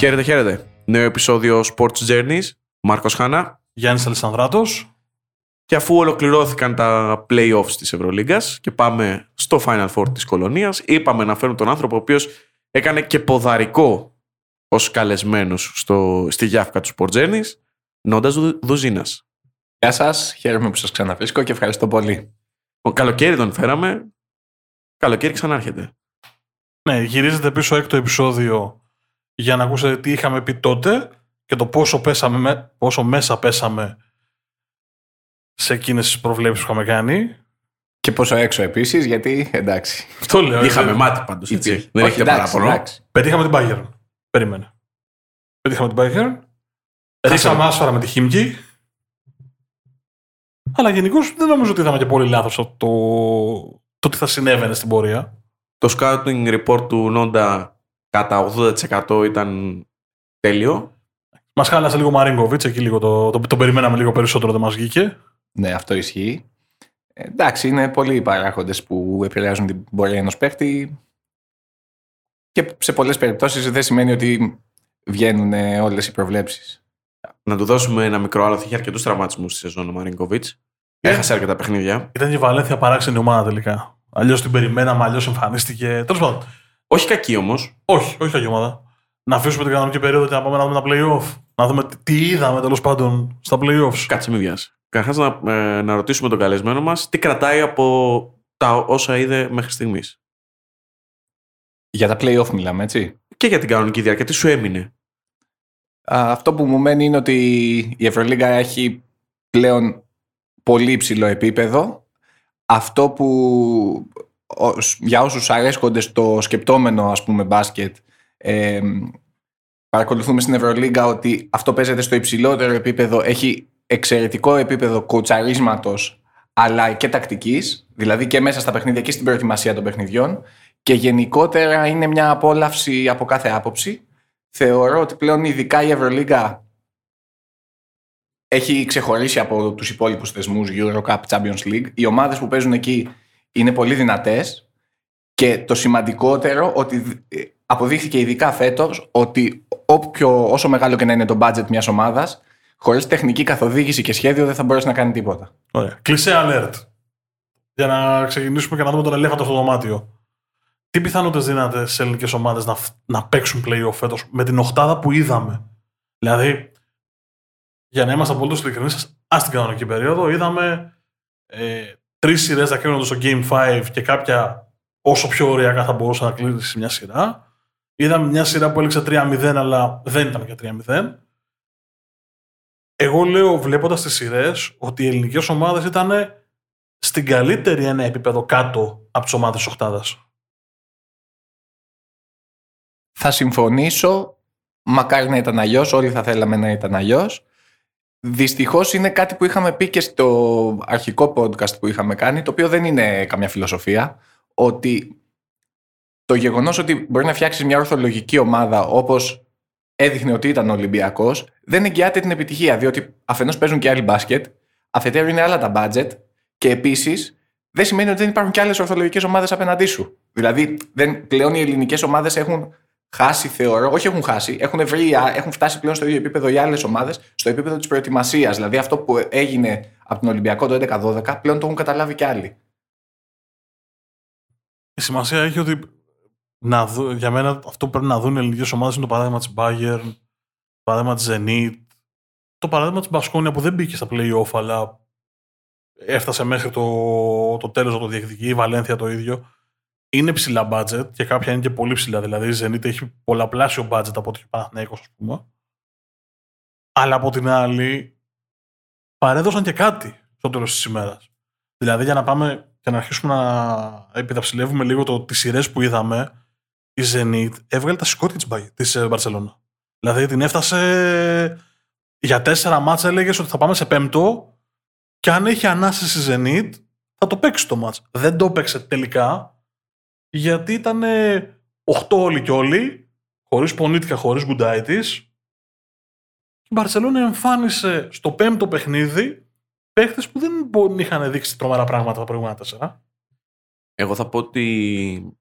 Χαίρετε, χαίρετε. Νέο επεισόδιο Sports Journeys. Μάρκος Χάνα. Γιάννης Αλessανδράτος. Και αφού ολοκληρώθηκαν τα playoffs της Ευρωλίγκας και πάμε στο Final Four της Κολονίας, είπαμε να φέρουμε τον άνθρωπο ο οποίος έκανε και ποδαρικό ως καλεσμένος στο, στη γιάφκα του Sports Journeys, Νόντας Δουζίνας. Γεια σας, χαίρομαι που σας ξαναβρίσκω και ευχαριστώ πολύ. Ο καλοκαίρι τον φέραμε, καλοκαίρι ξανάρχεται. Ναι, γυρίζετε πίσω έκτο επεισόδιο για να ακούσετε τι είχαμε πει τότε και το πόσο, πέσαμε, πόσο μέσα πέσαμε σε εκείνες τις προβλέψεις που είχαμε κάνει. Και πόσο έξω επίσης, γιατί εντάξει. Αυτό λέω. Είχαμε ε, μάτι πάντως, έτσι. Υπήρχε. Δεν Όχι, έχετε εντάξει, παράπονο. εντάξει. Πετύχαμε την Bayern. Περίμενε. Πετύχαμε την Bayern. Ρίξαμε άσφαρα με τη Χίμκι. Αλλά γενικώς δεν νομίζω ότι είδαμε και πολύ λάθος το, το τι θα συνέβαινε στην πορεία. Το scouting report του Νόντα κατά 80% ήταν τέλειο. Μας χάλασε λίγο ο Μαρίνκοβιτς, εκεί λίγο το, το, το περιμέναμε λίγο περισσότερο, δεν μας βγήκε. Ναι, αυτό ισχύει. Ε, εντάξει, είναι πολλοί οι παράγοντες που επηρεάζουν την πορεία ενός παίχτη και σε πολλές περιπτώσεις δεν σημαίνει ότι βγαίνουν ε, όλες οι προβλέψεις. Να του δώσουμε ένα μικρό άλοθη. Είχε αρκετούς τραυματισμούς στη σεζόν ο Μαρίνκοβιτς. Έχασε αρκετά παιχνίδια. Ήταν και η Βαλένθια παράξενη ομάδα τελικά. Αλλιώς την περιμέναμε, αλλιώς εμφανίστηκε. Τέλος πάντων. Όχι κακή όμως. Όχι, όχι κακή ομάδα. Να αφήσουμε την κανονική περίοδο και να πάμε να δούμε τα playoff. Να δούμε τι- τι είδαμε τέλος πάντων στα playoffs. Κάτσε, μην βιάσει. Καταρχάς, να, ε, να ρωτήσουμε τον καλεσμένο μας τι κρατάει από τα όσα είδε μέχρι στιγμής. Για τα play-off μιλάμε, έτσι; Και για την κανονική διάρκεια, τι σου έμεινε; Α, Αυτό που μου μένει είναι ότι η Ευρωλίγκα έχει πλέον πολύ υψηλό επίπεδο. Αυτό που ως- για όσους αρέσκονται στο σκεπτόμενο ας πούμε μπάσκετ ε, παρακολουθούμε στην Ευρωλίγκα ότι αυτό παίζεται στο υψηλότερο επίπεδο έχει εξαιρετικό επίπεδο κοουτσαρίσματος αλλά και τακτικής δηλαδή και μέσα στα παιχνίδια και στην προετοιμασία των παιχνιδιών και γενικότερα είναι μια απόλαυση από κάθε άποψη θεωρώ ότι πλέον ειδικά η Ευρωλίγκα έχει ξεχωρίσει από τους υπόλοιπους θεσμούς Eurocup, Champions League. Οι ομάδες που παίζουν εκεί είναι πολύ δυνατές και το σημαντικότερο ότι ε, αποδείχθηκε ειδικά φέτος ότι όποιο, όσο μεγάλο και να είναι το budget μιας ομάδας χωρίς τεχνική καθοδήγηση και σχέδιο δεν θα μπορέσει να κάνει τίποτα. Ωραία. Κλεισέ alert. Για να ξεκινήσουμε και να δούμε τον ελέφαντα στο δωμάτιο. Τι πιθανότητες δίνατε σε ελληνικές ομάδες να, φ- να παίξουν playoff φέτος με την οχτάδα που είδαμε; Δηλαδή, για να είμαστε απολύτως ειλικρινείς, ας την κανονική περίοδο είδαμε ε, τρεις σειρές να κρίνονται στο Game 5 και κάποια όσο πιο ωριακά θα μπορούσε να κλείσει μια σειρά. Είδαμε μια σειρά που έλεξε 3-0, αλλά δεν ήταν και 3-0. Εγώ λέω, βλέποντας τις σειρές, ότι οι ελληνικές ομάδες ήταν στην καλύτερη ένα επίπεδο κάτω από τις ομάδες της Οχτάδα. Θα συμφωνήσω, μακάρι να ήταν αλλιώς, όλοι θα θέλαμε να ήταν αλλιώς. Δυστυχώς είναι κάτι που είχαμε πει και στο αρχικό podcast που είχαμε κάνει, το οποίο δεν είναι καμιά φιλοσοφία, ότι το γεγονός ότι μπορεί να φτιάξεις μια ορθολογική ομάδα όπως έδειχνε ότι ήταν ο Ολυμπιακός, δεν εγγυάται την επιτυχία, διότι αφενός παίζουν και άλλοι μπάσκετ, αφετέρου είναι άλλα τα budget και επίσης δεν σημαίνει ότι δεν υπάρχουν και άλλες ορθολογικές ομάδες απέναντί σου. Δηλαδή, δεν, πλέον οι ελληνικές ομάδες έχουν χάσει, θεωρώ, όχι έχουν χάσει, έχουν, βρει, έχουν φτάσει πλέον στο ίδιο επίπεδο οι άλλες ομάδες, στο επίπεδο της προετοιμασίας. Δηλαδή αυτό που έγινε από τον Ολυμπιακό το 11-12, πλέον το έχουν καταλάβει και άλλοι. Η σημασία έχει ότι να δω, για μένα αυτό που πρέπει να δουν οι ελληνικές ομάδες είναι το παράδειγμα της Bayern, το παράδειγμα της Zenit, το παράδειγμα της Μπασκόνια που δεν μπήκε στα playoff, αλλά έφτασε μέχρι το, το τέλος να το διεκδικεί. Η Βαλένθια το ίδιο. Είναι ψηλά budget και κάποια είναι και πολύ ψηλά. Δηλαδή η Zenit έχει πολλαπλάσιο budget από ό,τι Παναθηναϊκός, ας πούμε. Αλλά από την άλλη, παρέδωσαν και κάτι στο τέλος της ημέρας. Δηλαδή, για να πάμε και να αρχίσουμε να επιδαψιλεύουμε λίγο το, τις σειρές που είδαμε, η Zenit έβγαλε τα σηκώτια της, Μπα- της ε, Μπαρσελόνα. Δηλαδή την έφτασε για τέσσερα μάτσα έλεγες ότι θα πάμε σε πέμπτο και αν έχει ανάσες η Zenit θα το παίξει το μάτς. Δεν το παίξε τελικά γιατί ήταν 8 όλοι και όλοι χωρίς Πονίτικα, χωρίς Γκουντάιτης η Μπαρσελόνα εμφάνισε στο πέμπτο παιχνίδι παίχτες που δεν μπο- είχαν δείξει τρομερά πράγματα τα προηγούμενα τέσσερα. Εγώ θα πω ότι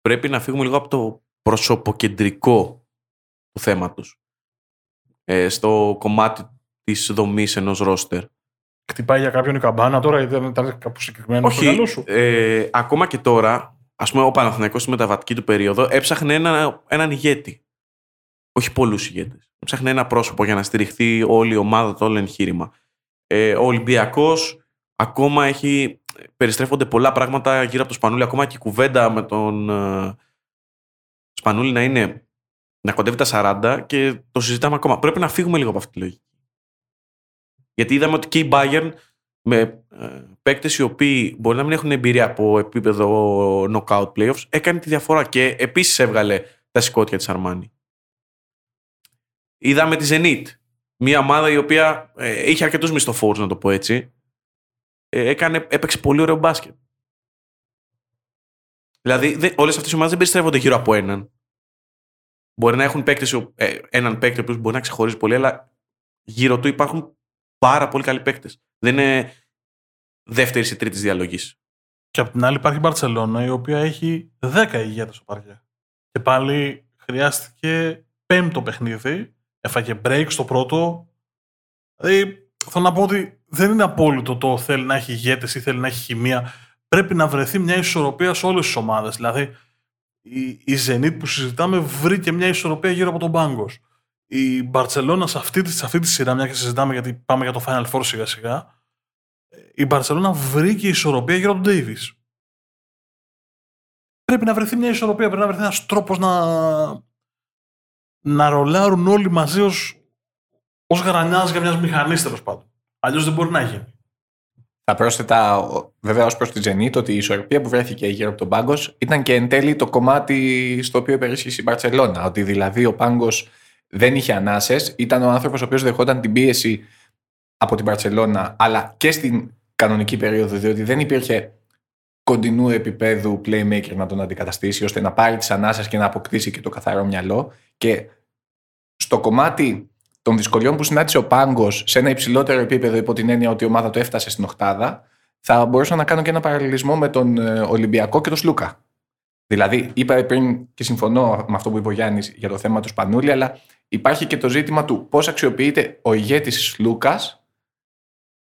πρέπει να φύγουμε λίγο από το προσωποκεντρικό του θέματος. Ε, στο κομμάτι της δομής ενός ρόστερ. Χτυπάει για κάποιον η καμπάνα τώρα, γιατί δεν ήταν κάπου συγκεκριμένο στο μυαλό Όχι, σου; ε, ακόμα και τώρα, ας πούμε ο Παναθηναϊκός στη μεταβατική του περίοδο έψαχνε ένα, έναν ηγέτη. Όχι πολλούς ηγέτες. Έψαχνε ένα πρόσωπο για να στηριχθεί όλη η ομάδα, το όλο εγχείρημα. Ε, ο Ολυμπιακός ακόμα έχει, περιστρέφονται πολλά πράγματα γύρω από το Σπανούλι, ακόμα και η κουβέντα με τον ε, Σπανούλι να είναι να κοντεύει τα 40 και το συζητάμε ακόμα. Πρέπει να φύγουμε λίγο από αυτή τη λογική. Γιατί είδαμε ότι και η Bayern με ε, παίκτες οι οποίοι μπορεί να μην έχουν εμπειρία από επίπεδο knockout playoffs έκανε τη διαφορά και επίσης έβγαλε τα σηκώτια της Αρμάνι. Είδαμε τη Zenit, μια ομάδα η οποία ε, είχε αρκετούς μισθοφόρους να το πω έτσι ε, έκανε, έπαιξε πολύ ωραίο μπάσκετ. Δηλαδή, δε, όλες αυτές οι ομάδες δεν περιστρέφονται γύρω από έναν. Μπορεί να έχουν παίκτες, ε, έναν παίκτη ο οποίος μπορεί να ξεχωρίζει πολύ, αλλά γύρω του υπάρχουν πάρα πολύ καλοί παίκτες. Δεν είναι δεύτερης ή τρίτης διαλογής. Και απ' την άλλη υπάρχει η Μπαρσελόνα, η οποία έχει 10 ηγέτες στο παρκέ. Και πάλι χρειάστηκε πέμπτο παιχνίδι. Έφαγε break στο πρώτο. Δηλαδή, θέλω να πω ότι δεν είναι απόλυτο το θέλει να έχει ηγέτες ή θέλει να έχει χημεία. Πρέπει να βρεθεί μια ισορροπία σε όλες τις ομάδες. Δηλαδή, η, η Zenit που συζητάμε βρήκε μια ισορροπία γύρω από τον πάγκο. Η Μπαρσελόνα σε αυτή, τη- σε αυτή τη σειρά, μια και συζητάμε γιατί πάμε για το Final Four σιγά σιγά, η Μπαρσελόνα βρήκε ισορροπία γύρω από τον Davis. Πρέπει να βρεθεί μια ισορροπία, πρέπει να βρεθεί ένας τρόπος να, να ρολάρουν όλοι μαζί ως ως γρανάζια μιας μηχανής τέλος πάντων. Αλλιώς δεν μπορεί να γίνει. Θα πρόσθετα ο- βέβαια ως προς τη Zenit ότι η ισορροπία που βρέθηκε γύρω από τον πάγκο ήταν και εν τέλει το κομμάτι στο οποίο υπερίσχυσε η Μπαρσελόνα. Ότι δηλαδή ο πάγκος δεν είχε ανάσες, ήταν ο άνθρωπος ο οποίος δεχόταν την πίεση από την Μπαρσελόνα, αλλά και στην κανονική περίοδο, διότι δεν υπήρχε κοντινού επίπεδου playmaker να τον αντικαταστήσει, ώστε να πάρει τις ανάσες και να αποκτήσει και το καθαρό μυαλό. Και στο κομμάτι των δυσκολιών που συνάντησε ο Πάγκος σε ένα υψηλότερο επίπεδο, υπό την έννοια ότι η ομάδα του έφτασε στην Οχτάδα, θα μπορούσα να κάνω και ένα παραλληλισμό με τον ε, Ολυμπιακό και τον Σλούκα. Δηλαδή, είπα πριν και συμφωνώ με αυτό που είπε ο Γιάννης για το θέμα του Σπανούλη, αλλά υπάρχει και το ζήτημα του πώς αξιοποιείται ο ηγέτης Λούκα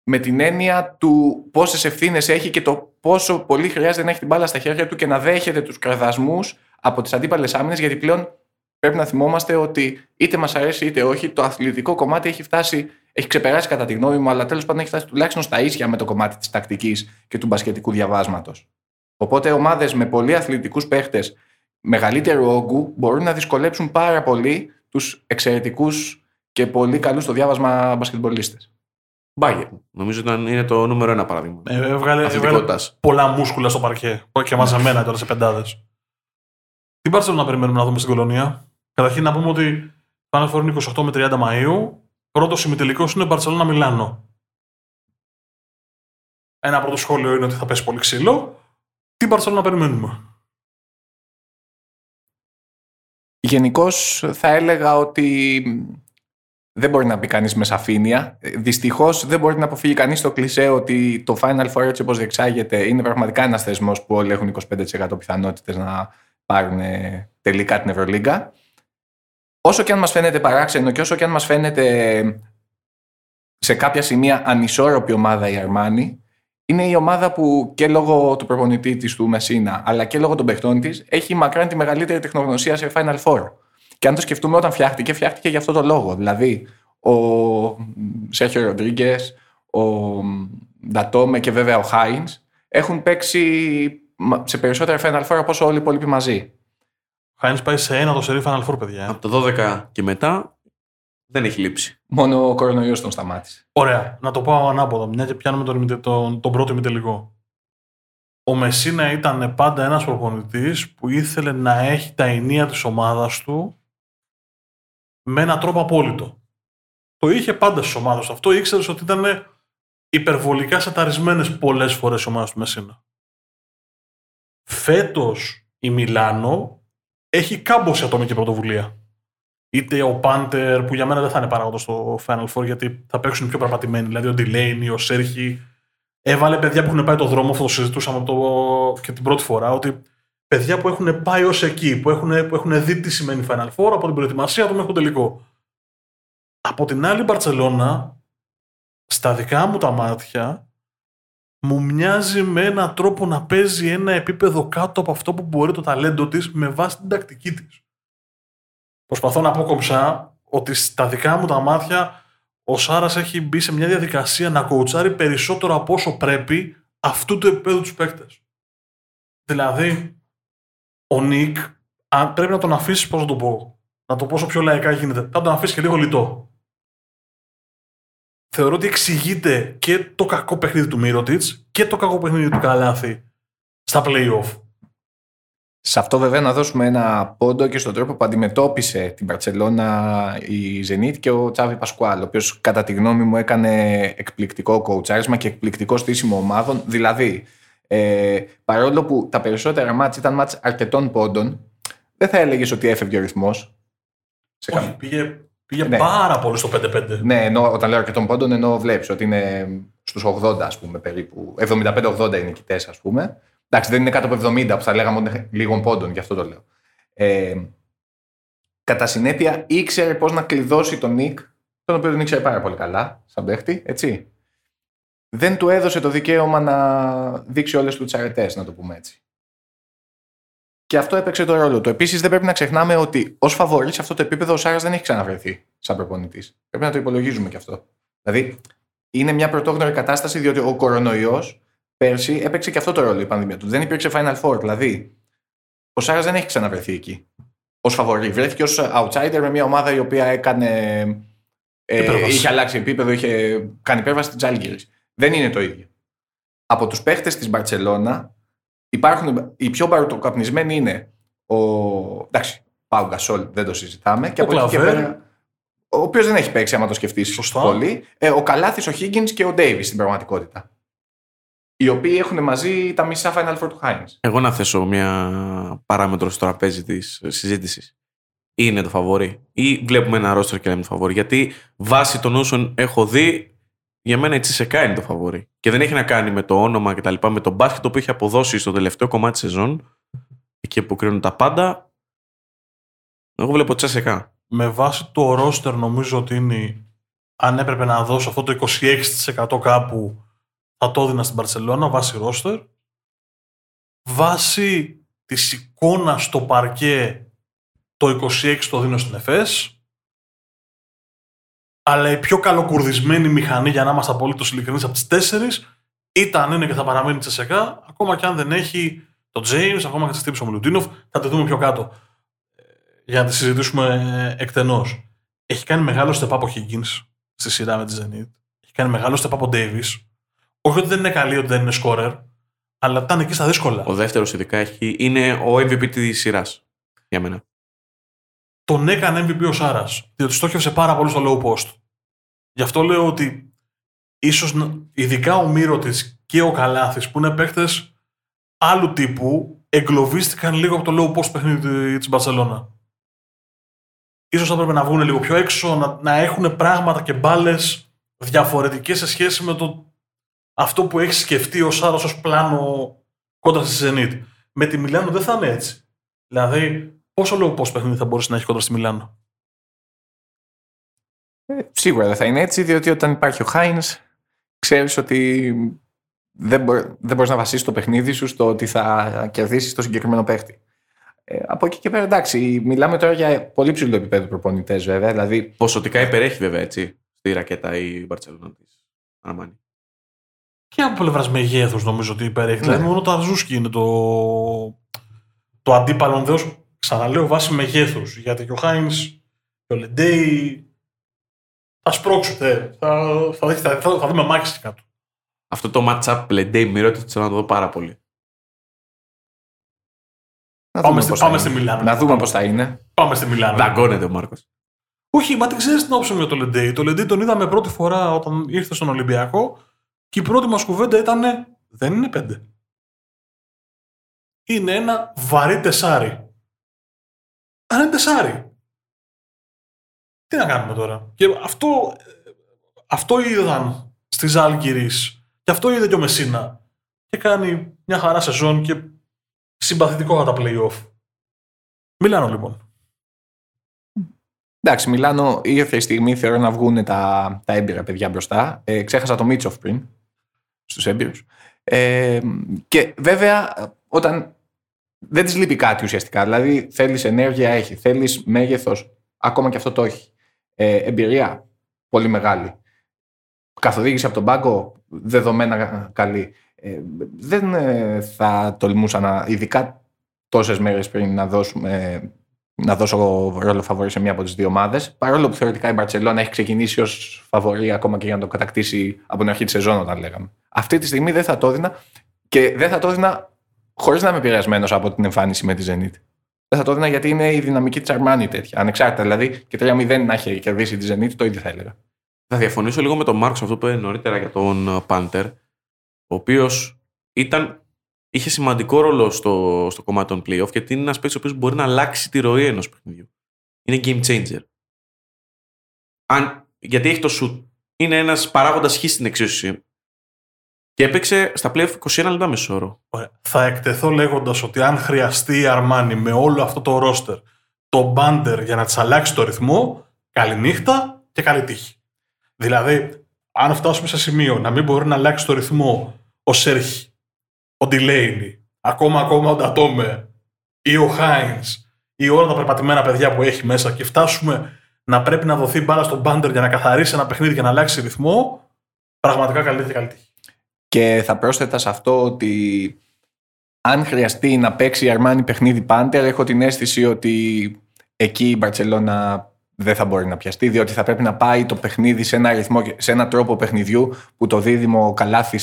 με την έννοια του πόσες ευθύνες έχει και το πόσο πολύ χρειάζεται να έχει την μπάλα στα χέρια του και να δέχεται τους κραδασμούς από τις αντίπαλες άμυνες, γιατί πλέον πρέπει να θυμόμαστε ότι είτε μας αρέσει είτε όχι, το αθλητικό κομμάτι έχει φτάσει, έχει ξεπεράσει κατά τη γνώμη μου, αλλά τέλος πάντων έχει φτάσει τουλάχιστον στα ίσια με το κομμάτι της τακτικής και του μπασκετικού διαβάσματος. Οπότε ομάδες με πολύ αθλητικούς παίχτες μεγαλύτερου όγκου μπορούν να δυσκολέψουν πάρα πολύ τους εξαιρετικούς και πολύ καλούς στο διάβασμα μπασκετμπολίστες. Μπάγκερ. Νομίζω ήταν, είναι το νούμερο ένα παράδειγμα. Ε, έβγαλε, έβγαλε Αθλητικότητας. πολλά μούσκουλα στο παρκέ. Και μαζεμένα τώρα σε πεντάδες. Τι πάρτσελο να περιμένουμε να δούμε στην κολονία; Καταρχήν να πούμε ότι πάνε φορούν 28 με 30 Μαου. Πρώτο ημιτελικός είναι Μπαρσελόνα Μιλάνο. Ένα πρώτο σχόλιο είναι ότι θα πέσει πολύ ξύλο. Τι Μπαρσελόνα περιμένουμε; Γενικώς θα έλεγα ότι δεν μπορεί να μπει κανείς με σαφήνεια. Δυστυχώς δεν μπορεί να αποφύγει κανείς το κλισέ ότι το Final Four έτσι όπως διεξάγεται είναι πραγματικά ένας θεσμός που όλοι έχουν 25% πιθανότητες να πάρουν ε, τελικά την Ευρωλίγκα. Όσο και αν μας φαίνεται παράξενο και όσο και αν μας φαίνεται σε κάποια σημεία ανισόρροπη ομάδα η Αρμάνη, είναι η ομάδα που και λόγω του προπονητή της του Μεσίνα, αλλά και λόγω των παιχτών της, έχει μακράν τη μεγαλύτερη τεχνογνωσία σε Final Four. Και αν το σκεφτούμε όταν φτιάχτηκε, φτιάχτηκε για αυτό το λόγο. Δηλαδή, ο Σέρχιο Ροντρίγκες, ο Ντατόμε και βέβαια ο Χάινς έχουν παίξει σε περισσότερα Final Four από όσο όλοι οι υπόλοιποι μαζί. Ο Χάινς πάει σε ένα το σερί Final Four, παιδιά. Από το 12 και μετά δεν έχει λείψει. Μόνο ο κορονοϊός τον σταμάτησε. Ωραία. Να το πω ανάποδα, μια και πιάνουμε τον, ημιτε- τον, τον πρώτο ημιτελικό. Ο Μεσίνα ήταν πάντα ένας προπονητής που ήθελε να έχει τα ενία της ομάδας του με έναν τρόπο απόλυτο. Το είχε πάντα στις ομάδες του. Αυτό ήξερες ότι ήταν υπερβολικά σαταρισμένες πολλές φορές οι ομάδες του Μεσίνα. Φέτος η Μιλάνο έχει κάμποση ατομική πρωτοβουλία. Είτε ο Πάντερ, που για μένα δεν θα είναι παράγοντας στο Final Four, γιατί θα παίξουν πιο περπατημένοι. Δηλαδή ο Ντιλέινι, ο Σέρχη. Έβαλε παιδιά που έχουν πάει το δρόμο, αυτό το συζητούσαμε από το... και την πρώτη φορά, ότι παιδιά που έχουν πάει ως εκεί, που έχουν, που έχουν δει τι σημαίνει Final Four από την προετοιμασία του μέχρι το τελικό. Από την άλλη, η Μπαρσελόνα, στα δικά μου τα μάτια, μου μοιάζει με έναν τρόπο να παίζει ένα επίπεδο κάτω από αυτό που μπορεί το ταλέντο της με βάση την τακτική της. Προσπαθώ να πω κομψά ότι στα δικά μου τα μάτια ο Σάρας έχει μπει σε μια διαδικασία να κοουτσάρει περισσότερο από όσο πρέπει αυτού του επίπεδου τους παίκτες. Δηλαδή, ο Νίκ, αν πρέπει να τον αφήσεις, πώς να το πω, να το πω όσο πιο λαϊκά γίνεται, θα τον αφήσεις και λίγο λιτό. Θεωρώ ότι εξηγείται και το κακό παιχνίδι του Μύρωτιτ και το κακό παιχνίδι του Καλάθη στα playoff. Σε αυτό βέβαια να δώσουμε ένα πόντο και στον τρόπο που αντιμετώπισε την Παρσελώνα η Ζενίτ και ο Τσάβη Πασκουάλ, ο οποίος κατά τη γνώμη μου έκανε εκπληκτικό κοουτσάρισμα και εκπληκτικό στήσιμο ομάδων. Δηλαδή, ε, παρόλο που τα περισσότερα μάτς ήταν μάτς αρκετών πόντων, δεν θα έλεγες ότι έφευγε ο ρυθμός. Όχι, πήγε, πήγε ναι. πάρα πολύ στο 5-5. Ναι, ενώ, όταν λέω αρκετών πόντων, ενώ βλέπεις ότι είναι στους 80, ας πούμε, περίπου. 75-80 είναι οι κοιτέ, ας πούμε. Εντάξει, δεν είναι κάτω από 70 που θα λέγαμε ότι είναι λίγων πόντων, γι' αυτό το λέω. Ε, κατά συνέπεια, ήξερε πώς να κλειδώσει τον Νικ, τον οποίο τον ήξερε πάρα πολύ καλά, σαν παίχτη, έτσι δεν του έδωσε το δικαίωμα να δείξει όλες του τις αρετές, να το πούμε έτσι. Και αυτό έπαιξε το ρόλο του. Επίσης, δεν πρέπει να ξεχνάμε ότι ως φαβορή σε αυτό το επίπεδο ο Σάρας δεν έχει ξαναβρεθεί σαν προπονητής. Πρέπει να το υπολογίζουμε και αυτό. Δηλαδή, είναι μια πρωτόγνωρη κατάσταση διότι ο κορονοϊός πέρσι έπαιξε και αυτό το ρόλο η πανδημία του. Δεν υπήρξε Final Four. Δηλαδή, ο Σάρας δεν έχει ξαναβρεθεί εκεί. Ω φαβορή. Βρέθηκε ως outsider με μια ομάδα η οποία έκανε. Ε, είχε αλλάξει επίπεδο, είχε κάνει υπέρβαση τη Τζάλγκυρη. Δεν είναι το ίδιο. Από τους παίχτες της Μπαρσελόνα υπάρχουν. Οι πιο παροτοκαπνισμένοι είναι ο. Εντάξει, Πάου Γκασόλ δεν το συζητάμε. Ο και από εκεί και πέρα. Ο οποίος δεν έχει παίξει, άμα το σκεφτείς πολύ. Ε, ο Καλάθης, ο Higgins και ο Ντέιβι στην πραγματικότητα. Οι οποίοι έχουν μαζί τα μισά Final Four του Heinz. Εγώ να θέσω μια παράμετρο στο τραπέζι της συζήτησης. Είναι το φαβορή; Ή βλέπουμε ένα ρόστρο και λέμε το φαβορή; Γιατί βάσει των όσων έχω δει, για μένα η Τσισεκά είναι το φαβορή. Και δεν έχει να κάνει με το όνομα και τα λοιπά, με το μπάσκετ που έχει αποδώσει στο τελευταίο κομμάτι της σεζόν, εκεί που κρίνουν τα πάντα. Εγώ βλέπω Τσεσεκά. Με βάση το ρόστερ νομίζω ότι είναι, αν έπρεπε να δώσω αυτό το 26% κάπου, θα το έδινα στην Παρσελώνα, βάσει ρόστερ. Βάσει της εικόνας στο παρκέ, το 26% το δίνω στην ΕΦΕΣ αλλά η πιο καλοκουρδισμένη μηχανή, για να είμαστε απολύτως ειλικρινείς, από τις τέσσερις ήταν, είναι και θα παραμείνει τσεσεκά, ακόμα και αν δεν έχει το James, ακόμα και τη τύπη ο Μιλουτίνοφ, θα τη δούμε πιο κάτω. Ε, για να τη συζητήσουμε ε, εκτενώς. Έχει κάνει μεγάλο step up ο Higgins στη σειρά με τη Zenit. Έχει κάνει μεγάλο step up ο Davis. Όχι ότι δεν είναι καλή, ότι δεν είναι scorer, αλλά ήταν εκεί στα δύσκολα. Ο δεύτερος ειδικά έχει, είναι ο MVP της σειράς για μένα τον έκανε MVP ο Σάρας. Διότι στόχευσε πάρα πολύ στο low post. Γι' αυτό λέω ότι ίσως ειδικά ο Μύρο τη και ο Καλάθης που είναι παίχτε άλλου τύπου εγκλωβίστηκαν λίγο από το low post παιχνίδι της Μπαρσελόνα. Ίσως θα έπρεπε να βγουν λίγο πιο έξω, να, να έχουν πράγματα και μπάλες διαφορετικές σε σχέση με το, αυτό που έχει σκεφτεί ο Σάρας ως πλάνο κόντρα στη Zenit. Με τη Μιλάνο δεν θα είναι έτσι. Δηλαδή, Πόσο λόγο πώ παιχνίδι θα μπορούσε να έχει κοντά στη Μιλάνο; Ε, σίγουρα δεν θα είναι έτσι, διότι όταν υπάρχει ο Χάινς, ξέρεις ότι δεν, μπορεί δεν μπορείς να βασίσεις το παιχνίδι σου στο ότι θα κερδίσεις το συγκεκριμένο παίχτη. Ε, από εκεί και πέρα, εντάξει, μιλάμε τώρα για πολύ ψηλό επίπεδο προπονητές, βέβαια. Δηλαδή... Ποσοτικά υπερέχει, βέβαια, έτσι, στη ρακέτα η Μπαρσελόνα της Αρμάνι. Και από πλευράς μεγέθους νομίζω ότι υπερέχει. Ναι. Δηλαδή, μόνο το Αρζούσκι είναι το, το αντίπαλο δέο Ξαναλέω βάσει μεγέθους. Γιατί και ο Χάινς και ο Λεντέι θα σπρώξουν. Θα, θα, θα, θα, δούμε μάχη κάτω. Αυτό το match-up Λεντέι Μυρότη θέλω να το δω πάρα πολύ. Να πάμε, στη, πάμε στη Μιλάνο. Να δούμε πώς θα είναι. Πάμε στη Μιλάνο. Δαγκώνεται ο Μάρκος. Όχι, μα δεν ξέρεις την όψη με το Λεντέι. Το Λεντέι τον είδαμε πρώτη φορά όταν ήρθε στον Ολυμπιακό και η πρώτη μας κουβέντα ήταν δεν είναι πέντε. Είναι ένα βαρύ τεσάρι αν είναι τεσάρι. Τι να κάνουμε τώρα; Και αυτό, αυτό είδαν στη Ζάλγκυρης και αυτό είδε και ο Μεσίνα. Και κάνει μια χαρά σεζόν και συμπαθητικό τα playoff. Μιλάνο λοιπόν. Εντάξει, Μιλάνο ήρθε η στιγμή θεωρώ να βγουν τα, τα έμπειρα παιδιά μπροστά. Ε, ξέχασα το Μίτσοφ πριν στους έμπειρους. Ε, και βέβαια όταν δεν της λείπει κάτι ουσιαστικά. Δηλαδή θέλεις ενέργεια, έχει. Θέλεις μέγεθος, ακόμα και αυτό το έχει. Ε, εμπειρία πολύ μεγάλη. Καθοδήγηση από τον πάγκο, δεδομένα καλή. Ε, δεν ε, θα τολμούσα να, ειδικά τόσες μέρες πριν να δώσουμε να δώσω ρόλο φαβορή σε μία από τις δύο ομάδες. Παρόλο που θεωρητικά η Μπαρσελόνα έχει ξεκινήσει ως φαβορή ακόμα και για να το κατακτήσει από την αρχή της σεζόν, όταν λέγαμε. Αυτή τη στιγμή δεν θα το έδινα και δεν θα το έδινα χωρίς να είμαι επηρεασμένο από την εμφάνιση με τη Zenit. Δεν θα το έδινα γιατί είναι η δυναμική της Αρμάνι τέτοια. Ανεξάρτητα δηλαδή και 3-0 να έχει κερδίσει τη Zenit, το ίδιο θα έλεγα. Θα διαφωνήσω λίγο με τον Μάρκο αυτό που είπε νωρίτερα για τον Πάντερ, ο οποίος ήταν είχε σημαντικό ρόλο στο, στο κομμάτι των playoff γιατί είναι ένας παίκτης ο οποίος μπορεί να αλλάξει τη ροή ενός παιχνιδιού. Είναι game changer. Αν, γιατί έχει το shoot. Είναι ένας παράγοντας χ στην εξίσωση. Και έπαιξε στα playoff 21 λεπτά μεσόωρο. Θα εκτεθώ λέγοντας ότι αν χρειαστεί η Αρμάνι με όλο αυτό το ρόστερ το μπάντερ για να της αλλάξει το ρυθμό, καληνύχτα και καλή τύχη. Δηλαδή, αν φτάσουμε σε σημείο να μην μπορεί να αλλάξει το ρυθμό ο Σέρχη ο Ντιλέινι, ακόμα ακόμα ο Ντατόμε ή ο Χάιν ή όλα τα περπατημένα παιδιά που έχει μέσα και φτάσουμε να πρέπει να δοθεί μπάλα στον μπάντερ για να καθαρίσει ένα παιχνίδι και να αλλάξει ρυθμό, πραγματικά καλή και καλή Και θα πρόσθετα σε αυτό ότι αν χρειαστεί να παίξει η Αρμάνι παιχνίδι πάντερ, έχω την αίσθηση ότι εκεί η Μπαρσελόνα δεν θα μπορεί να πιαστεί, διότι θα πρέπει να πάει το παιχνίδι σε ένα, αριθμό, σε ένα τρόπο παιχνιδιού που το δίδυμο καλάθι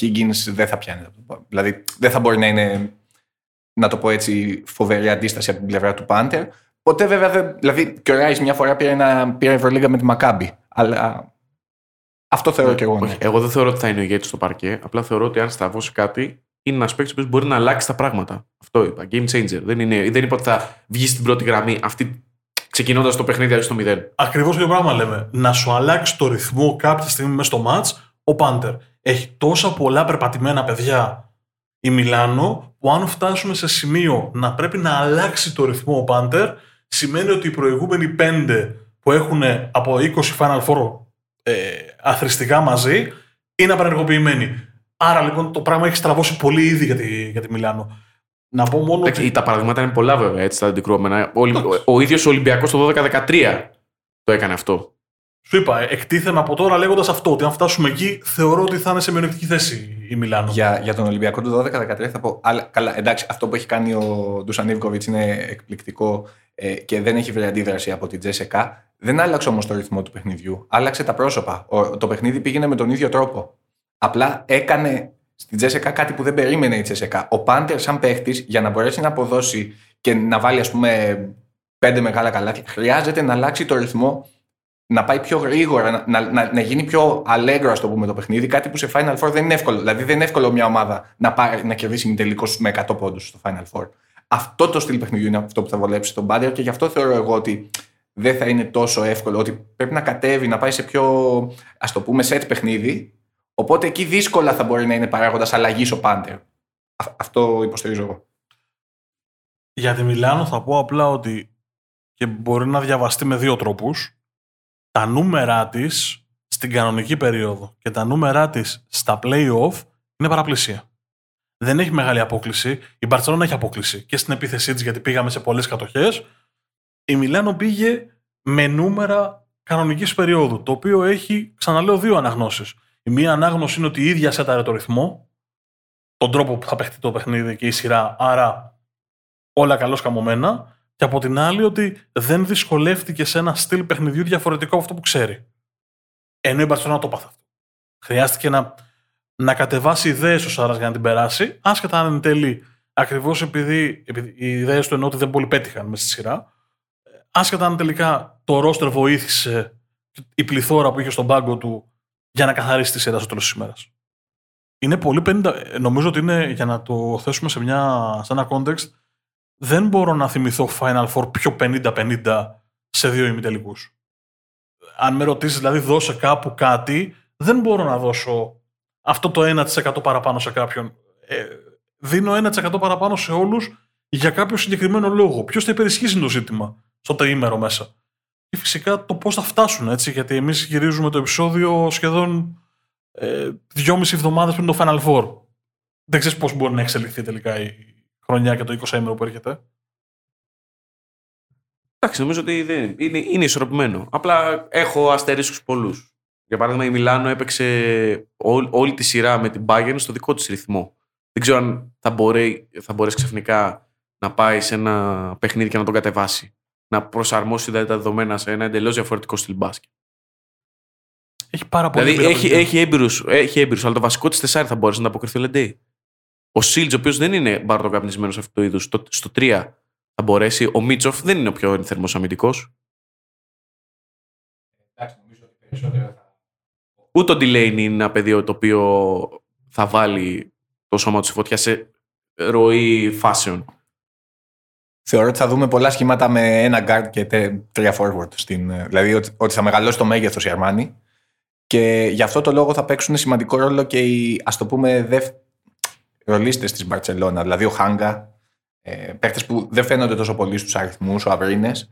Higgins δεν θα πιάνει. Δηλαδή δεν θα μπορεί να είναι, να το πω έτσι, φοβερή αντίσταση από την πλευρά του Πάντερ. Ποτέ βέβαια δεν. Δηλαδή και ο Ράις μια φορά πήρε, ένα, πήρε Ευρωλίγα με τη Μακάμπη. Αλλά αυτό θεωρώ ναι, και εγώ. Ναι. Όχι, εγώ δεν θεωρώ ότι θα είναι ο ηγέτης στο παρκέ. Απλά θεωρώ ότι αν σταυρώσει κάτι, είναι ένας παίκτης που μπορεί να αλλάξει τα πράγματα. Αυτό είπα. Game changer. Δεν, είναι, δεν είπα ότι θα βγει στην πρώτη γραμμή. Αυτή ξεκινώντας το παιχνίδι στο 0. Ακριβώς το πράγμα λέμε. Να σου αλλάξει το ρυθμό κάποια στιγμή μέσα στο match ο Πάντερ. Έχει τόσα πολλά περπατημένα παιδιά η Μιλάνο που αν φτάσουμε σε σημείο να πρέπει να αλλάξει το ρυθμό ο Πάντερ, σημαίνει ότι οι προηγούμενοι πέντε που έχουν από 20 Final Four ε, αθρηστικά μαζί είναι απενεργοποιημένοι. Άρα λοιπόν το πράγμα έχει στραβώσει πολύ ήδη για τη, για τη Μιλάνο. Να πω μόνο. ότι... Τα παραδείγματα είναι πολλά βέβαια έτσι τα αντικρουόμενα. Ο, ο ίδιος ο Ολυμπιακός το 12-13 το έκανε αυτό. Σου είπα, εκτίθεμαι από τώρα λέγοντας αυτό, ότι αν φτάσουμε εκεί, θεωρώ ότι θα είναι σε μειονεκτική θέση η Μιλάνο. Για, για τον Ολυμπιακό του 12-13 θα πω. Αλλά, καλά, εντάξει, αυτό που έχει κάνει ο Ντούσαν είναι εκπληκτικό ε, και δεν έχει βρει αντίδραση από την Τζέσεκα. Δεν άλλαξε όμως το ρυθμό του παιχνιδιού. Άλλαξε τα πρόσωπα. Ο, το παιχνίδι πήγαινε με τον ίδιο τρόπο. Απλά έκανε στην Τζέσεκα κάτι που δεν περίμενε η Τζέσεκα. Ο Πάντερ, σαν παίχτης, για να μπορέσει να αποδώσει και να βάλει, ας πούμε, πέντε μεγάλα καλάθια, χρειάζεται να αλλάξει το ρυθμό, να πάει πιο γρήγορα, να, να, να γίνει πιο αλέγκρο, ας το πούμε, το παιχνίδι. Κάτι που σε Final Four δεν είναι εύκολο. Δηλαδή, δεν είναι εύκολο μια ομάδα να, πάρει, να κερδίσει τελικό με 100 πόντους στο Final Four. Αυτό το στυλ παιχνιδιού είναι αυτό που θα βολέψει τον Πάντερ και γι' αυτό θεωρώ εγώ ότι δεν θα είναι τόσο εύκολο. Ότι πρέπει να κατέβει, να πάει σε πιο, ας το πούμε, set παιχνίδι Οπότε εκεί δύσκολα θα μπορεί να είναι παράγοντας αλλαγής ο Πάντερ. Αυτό υποστηρίζω εγώ. Για τη Μιλάνο θα πω απλά ότι και μπορεί να διαβαστεί με δύο τρόπους. Τα νούμερά της στην κανονική περίοδο και τα νούμερά της στα play-off είναι παραπλησία. Δεν έχει μεγάλη απόκληση. Η Μπαρσελόνα έχει απόκληση και στην επίθεσή της γιατί πήγαμε σε πολλές κατοχές. Η Μιλάνο πήγε με νούμερα κανονικής περίοδου, το οποίο έχει, ξαναλέω, δύο αναγνώσεις. Η μία ανάγνωση είναι ότι η ίδια σέταρε το ρυθμό, τον τρόπο που θα παιχτεί το παιχνίδι και η σειρά, άρα όλα καλώς καμωμένα. Και από την άλλη ότι δεν δυσκολεύτηκε σε ένα στυλ παιχνιδιού διαφορετικό από αυτό που ξέρει. Ενώ η Μπαρσελόνα το πάθα αυτό. Χρειάστηκε να, να κατεβάσει ιδέες ο Σάρας για να την περάσει, άσχετα αν εν τέλει ακριβώς επειδή, επειδή οι ιδέες του ενώ ότι δεν πολύ πέτυχαν μέσα στη σειρά, άσχετα αν τελικά το ρόστερ βοήθησε η πληθώρα που είχε στον πάγκο του για να καθαρίσει τη σειρά στο τέλος της ημέρας. Είναι πολύ 50. Νομίζω ότι είναι για να το θέσουμε σε, μια, σε ένα context. Δεν μπορώ να θυμηθώ Final Four πιο 50-50 σε δύο ημιτελικούς. Αν με ρωτήσεις, δηλαδή, δώσε κάπου κάτι, δεν μπορώ να δώσω αυτό το 1% παραπάνω σε κάποιον. Ε, δίνω 1% παραπάνω σε όλους για κάποιο συγκεκριμένο λόγο. Ποιος θα υπερισχύσει το ζήτημα στο τριήμερο μέσα; Και φυσικά το πώς θα φτάσουν έτσι, γιατί εμείς γυρίζουμε το επεισόδιο σχεδόν ε, δυόμιση εβδομάδες πριν το Final Four. Δεν ξέρεις πώς μπορεί να εξελιχθεί τελικά η χρονιά και το 20 ήμερο που έρχεται. Εντάξει, νομίζω ότι δεν, είναι, είναι ισορροπημένο. Απλά έχω αστερίσκους πολλούς. Για παράδειγμα, η Μιλάνο έπαιξε όλη, όλη τη σειρά με την Bayern στο δικό της ρυθμό. Δεν ξέρω αν θα, μπορεί, θα μπορέσει ξαφνικά να πάει σε ένα παιχνίδι και να τον κατεβάσει. Να προσαρμόσει δηλαδή, τα δεδομένα σε ένα εντελώς διαφορετικό στυλ μπάσκετ. Έχει πάρα πολύ Δηλαδή έχει, έχει, έμπειρους, έχει έμπειρους, αλλά το βασικό της τεσσάρι θα μπορέσει να αποκριθεί ο Λεντέι. Ο Σίλτζ, ο οποίος δεν είναι μπαρτοκαπνισμένος σε αυτό το είδους, στο, στο 3 θα μπορέσει. Ο Μίτσοφ δεν είναι ο πιο ενθερμός αμυντικός. Ούτε ο Ντιλέιν είναι ένα παιδί το οποίο θα βάλει το σώμα του στη φωτιά σε ροή φάσεων. Θεωρώ ότι θα δούμε πολλά σχήματα με ένα guard και τε- τρία forward. Στην, ε, δηλαδή ότι, ότι θα μεγαλώσει το μέγεθος η Αρμάνη. Και γι' αυτό το λόγο θα παίξουν σημαντικό ρόλο και οι ας το πούμε δεύ... ρολίστες της Μπαρτσελώνα. Δηλαδή ο Χάγκα, ε, παίχτες που δεν φαίνονται τόσο πολύ στους αριθμούς, ο Αβρίνες.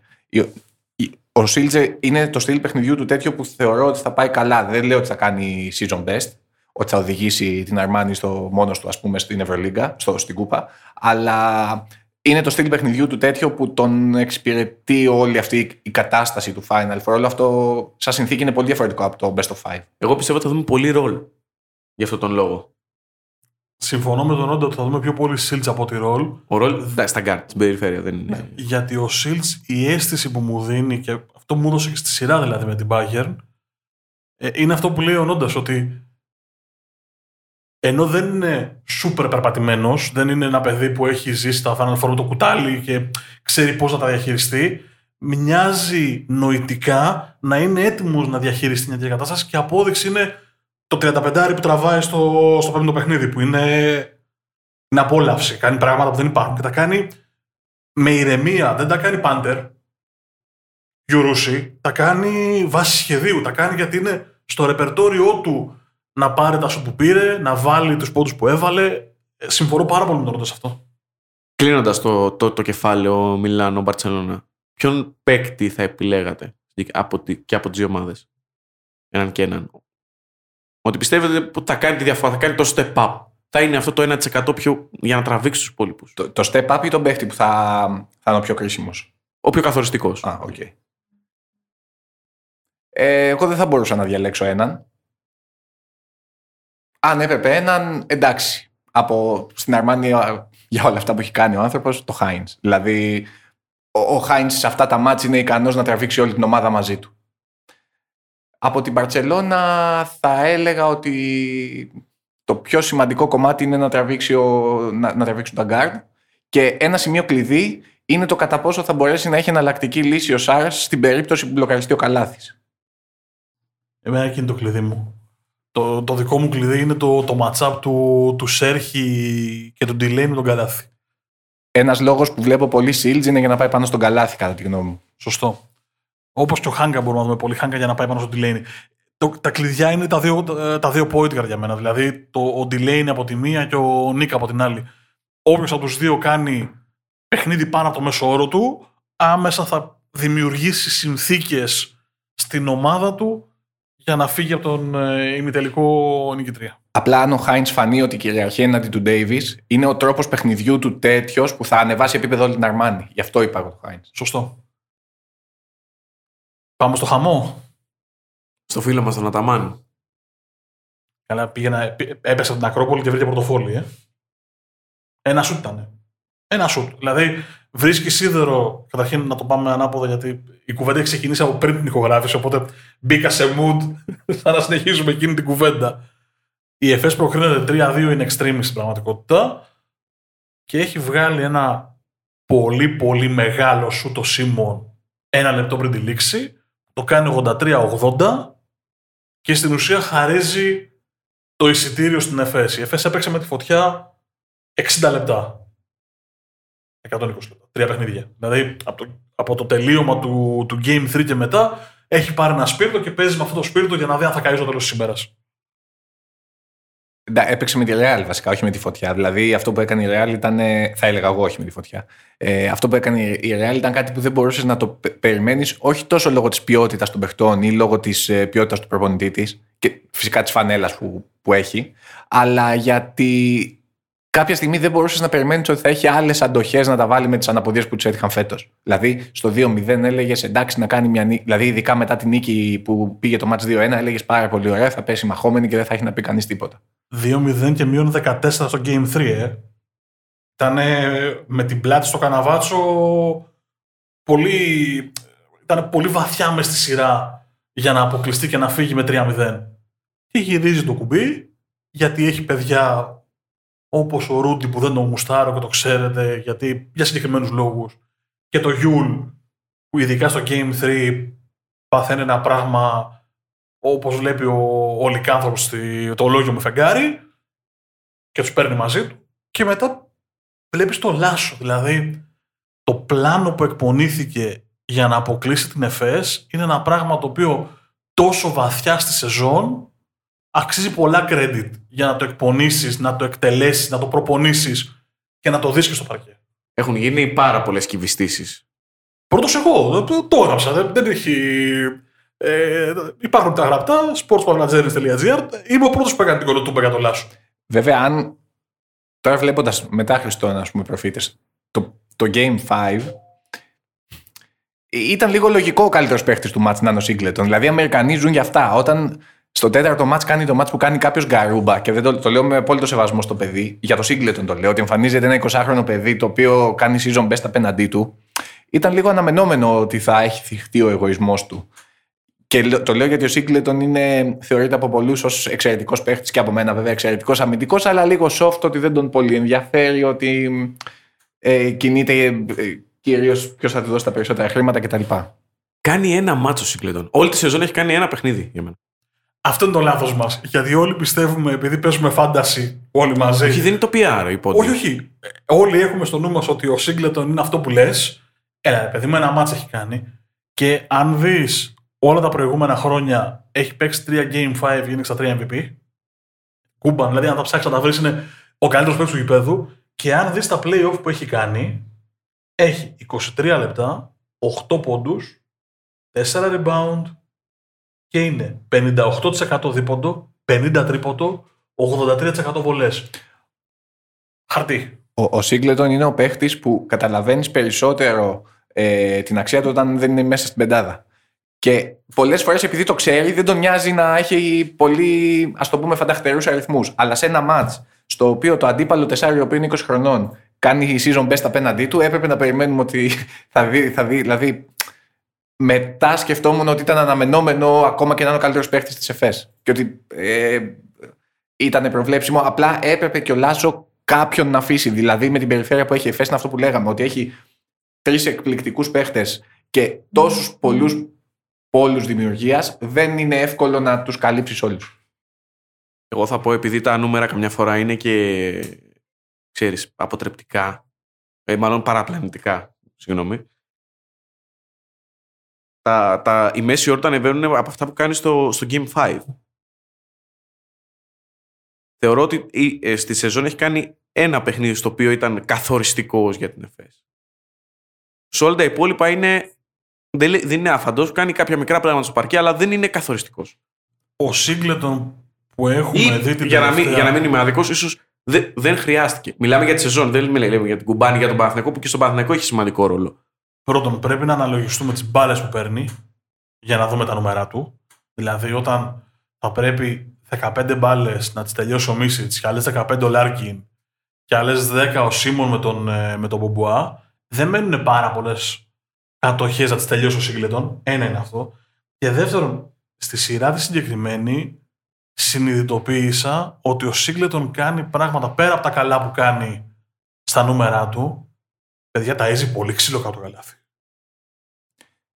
Η- η- Ο Σίλτζε είναι το στυλ παιχνιδιού του τέτοιο που θεωρώ ότι θα πάει καλά. Δεν λέω ότι θα κάνει season best, ότι θα οδηγήσει την Αρμάνη στο μόνος του, ας πούμε, στην Ευρωλίγκα, στο, στην Κούπα. Αλλά είναι το στυλ παιχνιδιού του τέτοιο που τον εξυπηρετεί όλη αυτή η κατάσταση του Final Four. Όλο αυτό σαν συνθήκη είναι πολύ διαφορετικό από το Best of Five. Εγώ πιστεύω ότι θα δούμε πολύ ρόλο γι' αυτόν τον λόγο. Συμφωνώ με τον Νόντα ότι θα δούμε πιο πολύ Shields από το Ρολ. Ο Ρολ ναι, στα γκάρτ, στην περιφέρεια δεν είναι. Γιατί ο Shields, η αίσθηση που μου δίνει και αυτό μου έδωσε και στη σειρά δηλαδή με την Bayern, ε, είναι αυτό που λέει ο Νόντα ότι ενώ δεν είναι σούπερ περπατημένος, δεν είναι ένα παιδί που έχει ζήσει τα Final Four με το κουτάλι και ξέρει πώς να τα διαχειριστεί, μοιάζει νοητικά να είναι έτοιμος να διαχειριστεί μια τέτοια κατάσταση και απόδειξη είναι το 35 που τραβάει στο, στο πέμπτο παιχνίδι, που είναι, είναι απόλαυση. Κάνει πράγματα που δεν υπάρχουν και τα κάνει με ηρεμία. Δεν τα κάνει πάντερ. Γιουρούση. Τα κάνει βάσει σχεδίου. Τα κάνει γιατί είναι στο ρεπερτόριό του να πάρει τα σου που πήρε, να βάλει τους πόντους που έβαλε. Ε, Συμφωνώ πάρα πολύ με τον Ρόντα σε αυτό. Κλείνοντας το, το, το κεφάλαιο Μιλάνο Μπαρσελόνα, ποιον παίκτη θα επιλέγατε από, τη- και από τις δύο ομάδες, έναν και έναν. Ότι πιστεύετε που θα κάνει τη διαφορά, θα κάνει το step up. Θα είναι αυτό το 1% πιο για να τραβήξει τους υπόλοιπους. Το, το step up ή τον παίχτη που θα, θα είναι ο πιο κρίσιμος; Ο πιο καθοριστικός. Α, οκ. Ε, εγώ δεν θα μπορούσα να διαλέξω έναν. Αν έπρεπε έναν, εντάξει. Από την Αρμάνι για όλα αυτά που έχει κάνει ο άνθρωπος, το Χάινς. Δηλαδή, ο, ο Χάιντς σε αυτά τα μάτς είναι ικανός να τραβήξει όλη την ομάδα μαζί του. Από την Παρσελώνα θα έλεγα ότι το πιο σημαντικό κομμάτι είναι να, τραβήξει ο, να, να τραβήξουν τα guard και ένα σημείο κλειδί είναι το κατά πόσο θα μπορέσει να έχει εναλλακτική λύση ο Σάρα στην περίπτωση που μπλοκαριστεί ο Καλάθης. Εμένα εκεί είναι το κλειδί μου. Το, το δικό μου κλειδί είναι το, το match-up του, του Σέρχη και του Ντιλέι με τον Καλάθι. Ένας λόγος που βλέπω πολύ Σίλτζ είναι για να πάει πάνω στον Καλάθη, κατά τη γνώμη μου. Σωστό. Όπως και ο Χάγκα μπορούμε να δούμε πολύ Χάγκα για να πάει πάνω στο Delaney. Το, τα κλειδιά είναι τα δύο, ε, τα δύο point guard για μένα. Δηλαδή το, ο Delaney από τη μία και ο Νίκ από την άλλη. Όποιος από τους δύο κάνει παιχνίδι πάνω από το μέσο όρο του, άμεσα θα δημιουργήσει συνθήκες στην ομάδα του για να φύγει από τον ε, ημιτελικό νικητρία. Απλά αν ο Χάιντς φανεί ότι κυριαρχεί έναντι του Ντέιβις, είναι ο τρόπος παιχνιδιού του τέτοιος που θα ανεβάσει επίπεδο όλη την Αρμάνη. Γι' αυτό είπα εγώ το Χάιντς. Σωστό. Πάμε στο χαμό. Στο φίλο μας τον Αταμάν. Καλά, πήγαινα, πή- έπεσε από την Ακρόπολη και βρήκε πορτοφόλι. Ε. Ένα σουτ ήταν. Ένα σουτ. Δηλαδή, βρίσκει σίδερο. Καταρχήν να το πάμε ανάποδα, γιατί η κουβέντα έχει ξεκινήσει από πριν την ηχογράφηση. Οπότε μπήκα σε mood σαν να συνεχίζουμε εκείνη την κουβέντα. Η ΕΦΕΣ προκρίνεται 3-2 in extremis στην πραγματικότητα και έχει βγάλει ένα πολύ πολύ μεγάλο σου το Σίμον ένα λεπτό πριν τη λήξη. Το κάνει 83-80 και στην ουσία χαρίζει το εισιτήριο στην ΕΦΕΣ. Η ΕΦΕΣ έπαιξε με τη φωτιά 60 λεπτά. 120 λεπτά. Τρία παιχνίδια. Δηλαδή από το, από το τελείωμα του, του Game 3 και μετά έχει πάρει ένα σπίρτο και παίζει με αυτό το σπίρτο για να δει αν θα καεί στο τέλος της ημέρας. Ντα- Έπαιξε με τη Real βασικά, όχι με τη φωτιά. Δηλαδή αυτό που έκανε η Real ήταν. ε, Θα έλεγα εγώ, όχι με τη φωτιά. Ε, αυτό που έκανε η Real ήταν κάτι που δεν μπορούσες να το περιμένεις, όχι τόσο λόγω της ποιότητας των παιχτών ή λόγω της ποιότητας του προπονητή της και φυσικά της φανέλας που, που έχει, αλλά γιατί κάποια στιγμή δεν μπορούσες να περιμένεις ότι θα έχει άλλες αντοχές να τα βάλει με τις αναποδίες που τους έτυχαν φέτος. Δηλαδή, στο 2-0 έλεγες εντάξει να κάνει μια νίκη. Δηλαδή, ειδικά μετά την νίκη που πήγε το match 2-1, έλεγες πάρα πολύ ωραία, θα πέσει μαχόμενη και δεν θα έχει να πει κανείς τίποτα. 2-0 και μείον 14 στο Game 3, ε. Ήταν με την πλάτη στο καναβάτσο πολύ, ήταν πολύ βαθιά μες στη σειρά για να αποκλειστεί και να φύγει με 3-0. Και γυρίζει το κουμπί, γιατί έχει παιδιά όπως ο Ρούντι που δεν τον γουστάρω και το ξέρετε, γιατί για συγκεκριμένους λόγους, και το Γιούλ που ειδικά στο Game 3 παθαίνει ένα πράγμα όπως βλέπει ο, ο Λικάνθρωπος στη- το λόγιο με φεγγάρι και τους παίρνει μαζί του και μετά βλέπεις το Λάσο. Δηλαδή το πλάνο που εκπονήθηκε για να αποκλείσει την ΕΦΕΣ είναι ένα πράγμα το οποίο τόσο βαθιά στη σεζόν αξίζει πολλά credit για να το εκπονήσεις, να το εκτελέσεις, να το προπονήσεις και να το δεις και στο παρκέ. Έχουν γίνει πάρα πολλές κυβιστήσεις. Πρώτος εγώ, το, το έγραψα, δεν, δεν έχει... Ε, υπάρχουν τα γραπτά, sportsmanagers.gr. Είμαι ο πρώτος που έκανε την κολοτούμπα για το Λάσο. Βέβαια, αν τώρα βλέποντας μετά Χριστόν, ας πούμε, προφήτες, το, το Game 5 ήταν λίγο λογικό ο καλύτερος παίχτης του μάτς να είναι ο Σίγκλετον. Δηλαδή, Αμερικανοί ζουν για αυτά. Όταν στο τέταρτο μάτς κάνει το μάτς που κάνει κάποιος γκαρούμπα, και δεν το, το λέω με απόλυτο σεβασμό στο παιδί, για το Σίγκλετον το λέω, ότι εμφανίζεται ένα 20χρονο παιδί το οποίο κάνει season best απέναντί του, ήταν λίγο αναμενόμενο ότι θα έχει θυχτεί ο εγωισμός του. Και λέ- το λέω γιατί ο Σίγκλετον είναι, θεωρείται από πολλούς ως εξαιρετικός παίχτης και από μένα βέβαια εξαιρετικός αμυντικός, αλλά λίγο soft ότι δεν τον πολύ ενδιαφέρει, ότι ε, κινείται ε, κυρίως ποιος θα του δώσει τα περισσότερα χρήματα κτλ. Κάνει ένα μάτσο συγκλετών. Όλη τη σεζόν έχει κάνει ένα παιχνίδι για μένα. Αυτό είναι το λάθος μας. Γιατί όλοι πιστεύουμε, επειδή παίζουμε φάνταση όλοι μαζί. Όχι, δεν είναι το PR η όχι, όχι. Ε, Όλοι έχουμε στο νου μας ότι ο Σίγκλετον είναι αυτό που λες. Έλα, ρε παιδί μου, ένα μάτς έχει κάνει. Και αν δεις όλα τα προηγούμενα χρόνια έχει παίξει 3 Game 5 γίνει στα 3 MVP. Κούμπαν, δηλαδή αν τα ψάξεις να τα βρεις είναι ο καλύτερος παίκτης του γηπέδου. Και αν δεις τα playoff που έχει κάνει, έχει 23 λεπτά, 8 πόντους, 4 rebound και είναι 58% δίποντο, 50 τρίποντο, 83% βολές. Χαρτί. Ο, ο Σίγκλετον είναι ο παίχτη που καταλαβαίνεις περισσότερο ε, την αξία του όταν δεν είναι μέσα στην πεντάδα. Και πολλές φορές επειδή το ξέρει, δεν τον νοιάζει να έχει πολύ, ας το πούμε, φανταχτερούς αριθμούς. Αλλά σε ένα ματ στο οποίο το αντίπαλο τεσσάριο που είναι 20 χρονών κάνει season best απέναντί του, έπρεπε να περιμένουμε ότι θα δει. Θα δει δηλαδή, μετά σκεφτόμουν ότι ήταν αναμενόμενο ακόμα και να είναι ο καλύτερος παίχτη της ΕΦΕΣ. Και ότι ε, ήταν προβλέψιμο. Απλά έπρεπε και ο Λάζο κάποιον να αφήσει. Δηλαδή με την περιφέρεια που έχει η ΕΦΕΣ είναι αυτό που λέγαμε, ότι έχει τρεις εκπληκτικούς παίχτε και τόσους πολλούς πόλους δημιουργίας, δεν είναι εύκολο να τους καλύψεις όλους. Εγώ θα πω επειδή τα νούμερα καμιά φορά είναι και ξέρεις, αποτρεπτικά, ε, μάλλον παραπλανητικά, συγγνώμη. Τα, τα, οι μέση όροι τα ανεβαίνουν από αυτά που κάνεις στο, στο Game 5. Θεωρώ ότι η- ε, στη σεζόν έχει κάνει ένα παιχνίδι στο οποίο ήταν καθοριστικός για την ΕΦΕΣ. Σε όλα τα υπόλοιπα είναι, δεν, λέ- δεν είναι άφαντος, κάνει κάποια μικρά πράγματα στο παρκέ, αλλά δεν είναι καθοριστικός. Ο Σίγκλετον που έχουμε Ή, δει την για, να μην, τελευταία- για να μην είμαι αδικό, ίσως δεν, δεν χρειάστηκε. Μιλάμε για τη σεζόν, δεν μιλάμε για την κουμπάνη, για τον Παναθηναϊκό που και στον Παναθηναϊκό έχει σημαντικό ρόλο. Πρώτον, πρέπει να αναλογιστούμε τις μπάλες που παίρνει για να δούμε τα νούμερα του. Δηλαδή, όταν θα πρέπει 15 μπάλες να τις τελειώσει ο Μίσιτς και άλλες 15 ο Λάρκιν και άλλες 10 ο Σίμον με τον, ε, με τον Μπομπουά, δεν μένουν πάρα πολλές κατοχές να τις τελειώσει ο Σίγκλετον. Ένα είναι αυτό. Και δεύτερον, στη σειρά τη συγκεκριμένη συνειδητοποίησα ότι ο Σίγκλετον κάνει πράγματα πέρα από τα καλά που κάνει στα νούμερα του. Παιδιά, ταΐζει πολύ ξύλο κάτω απ' το καλάθι.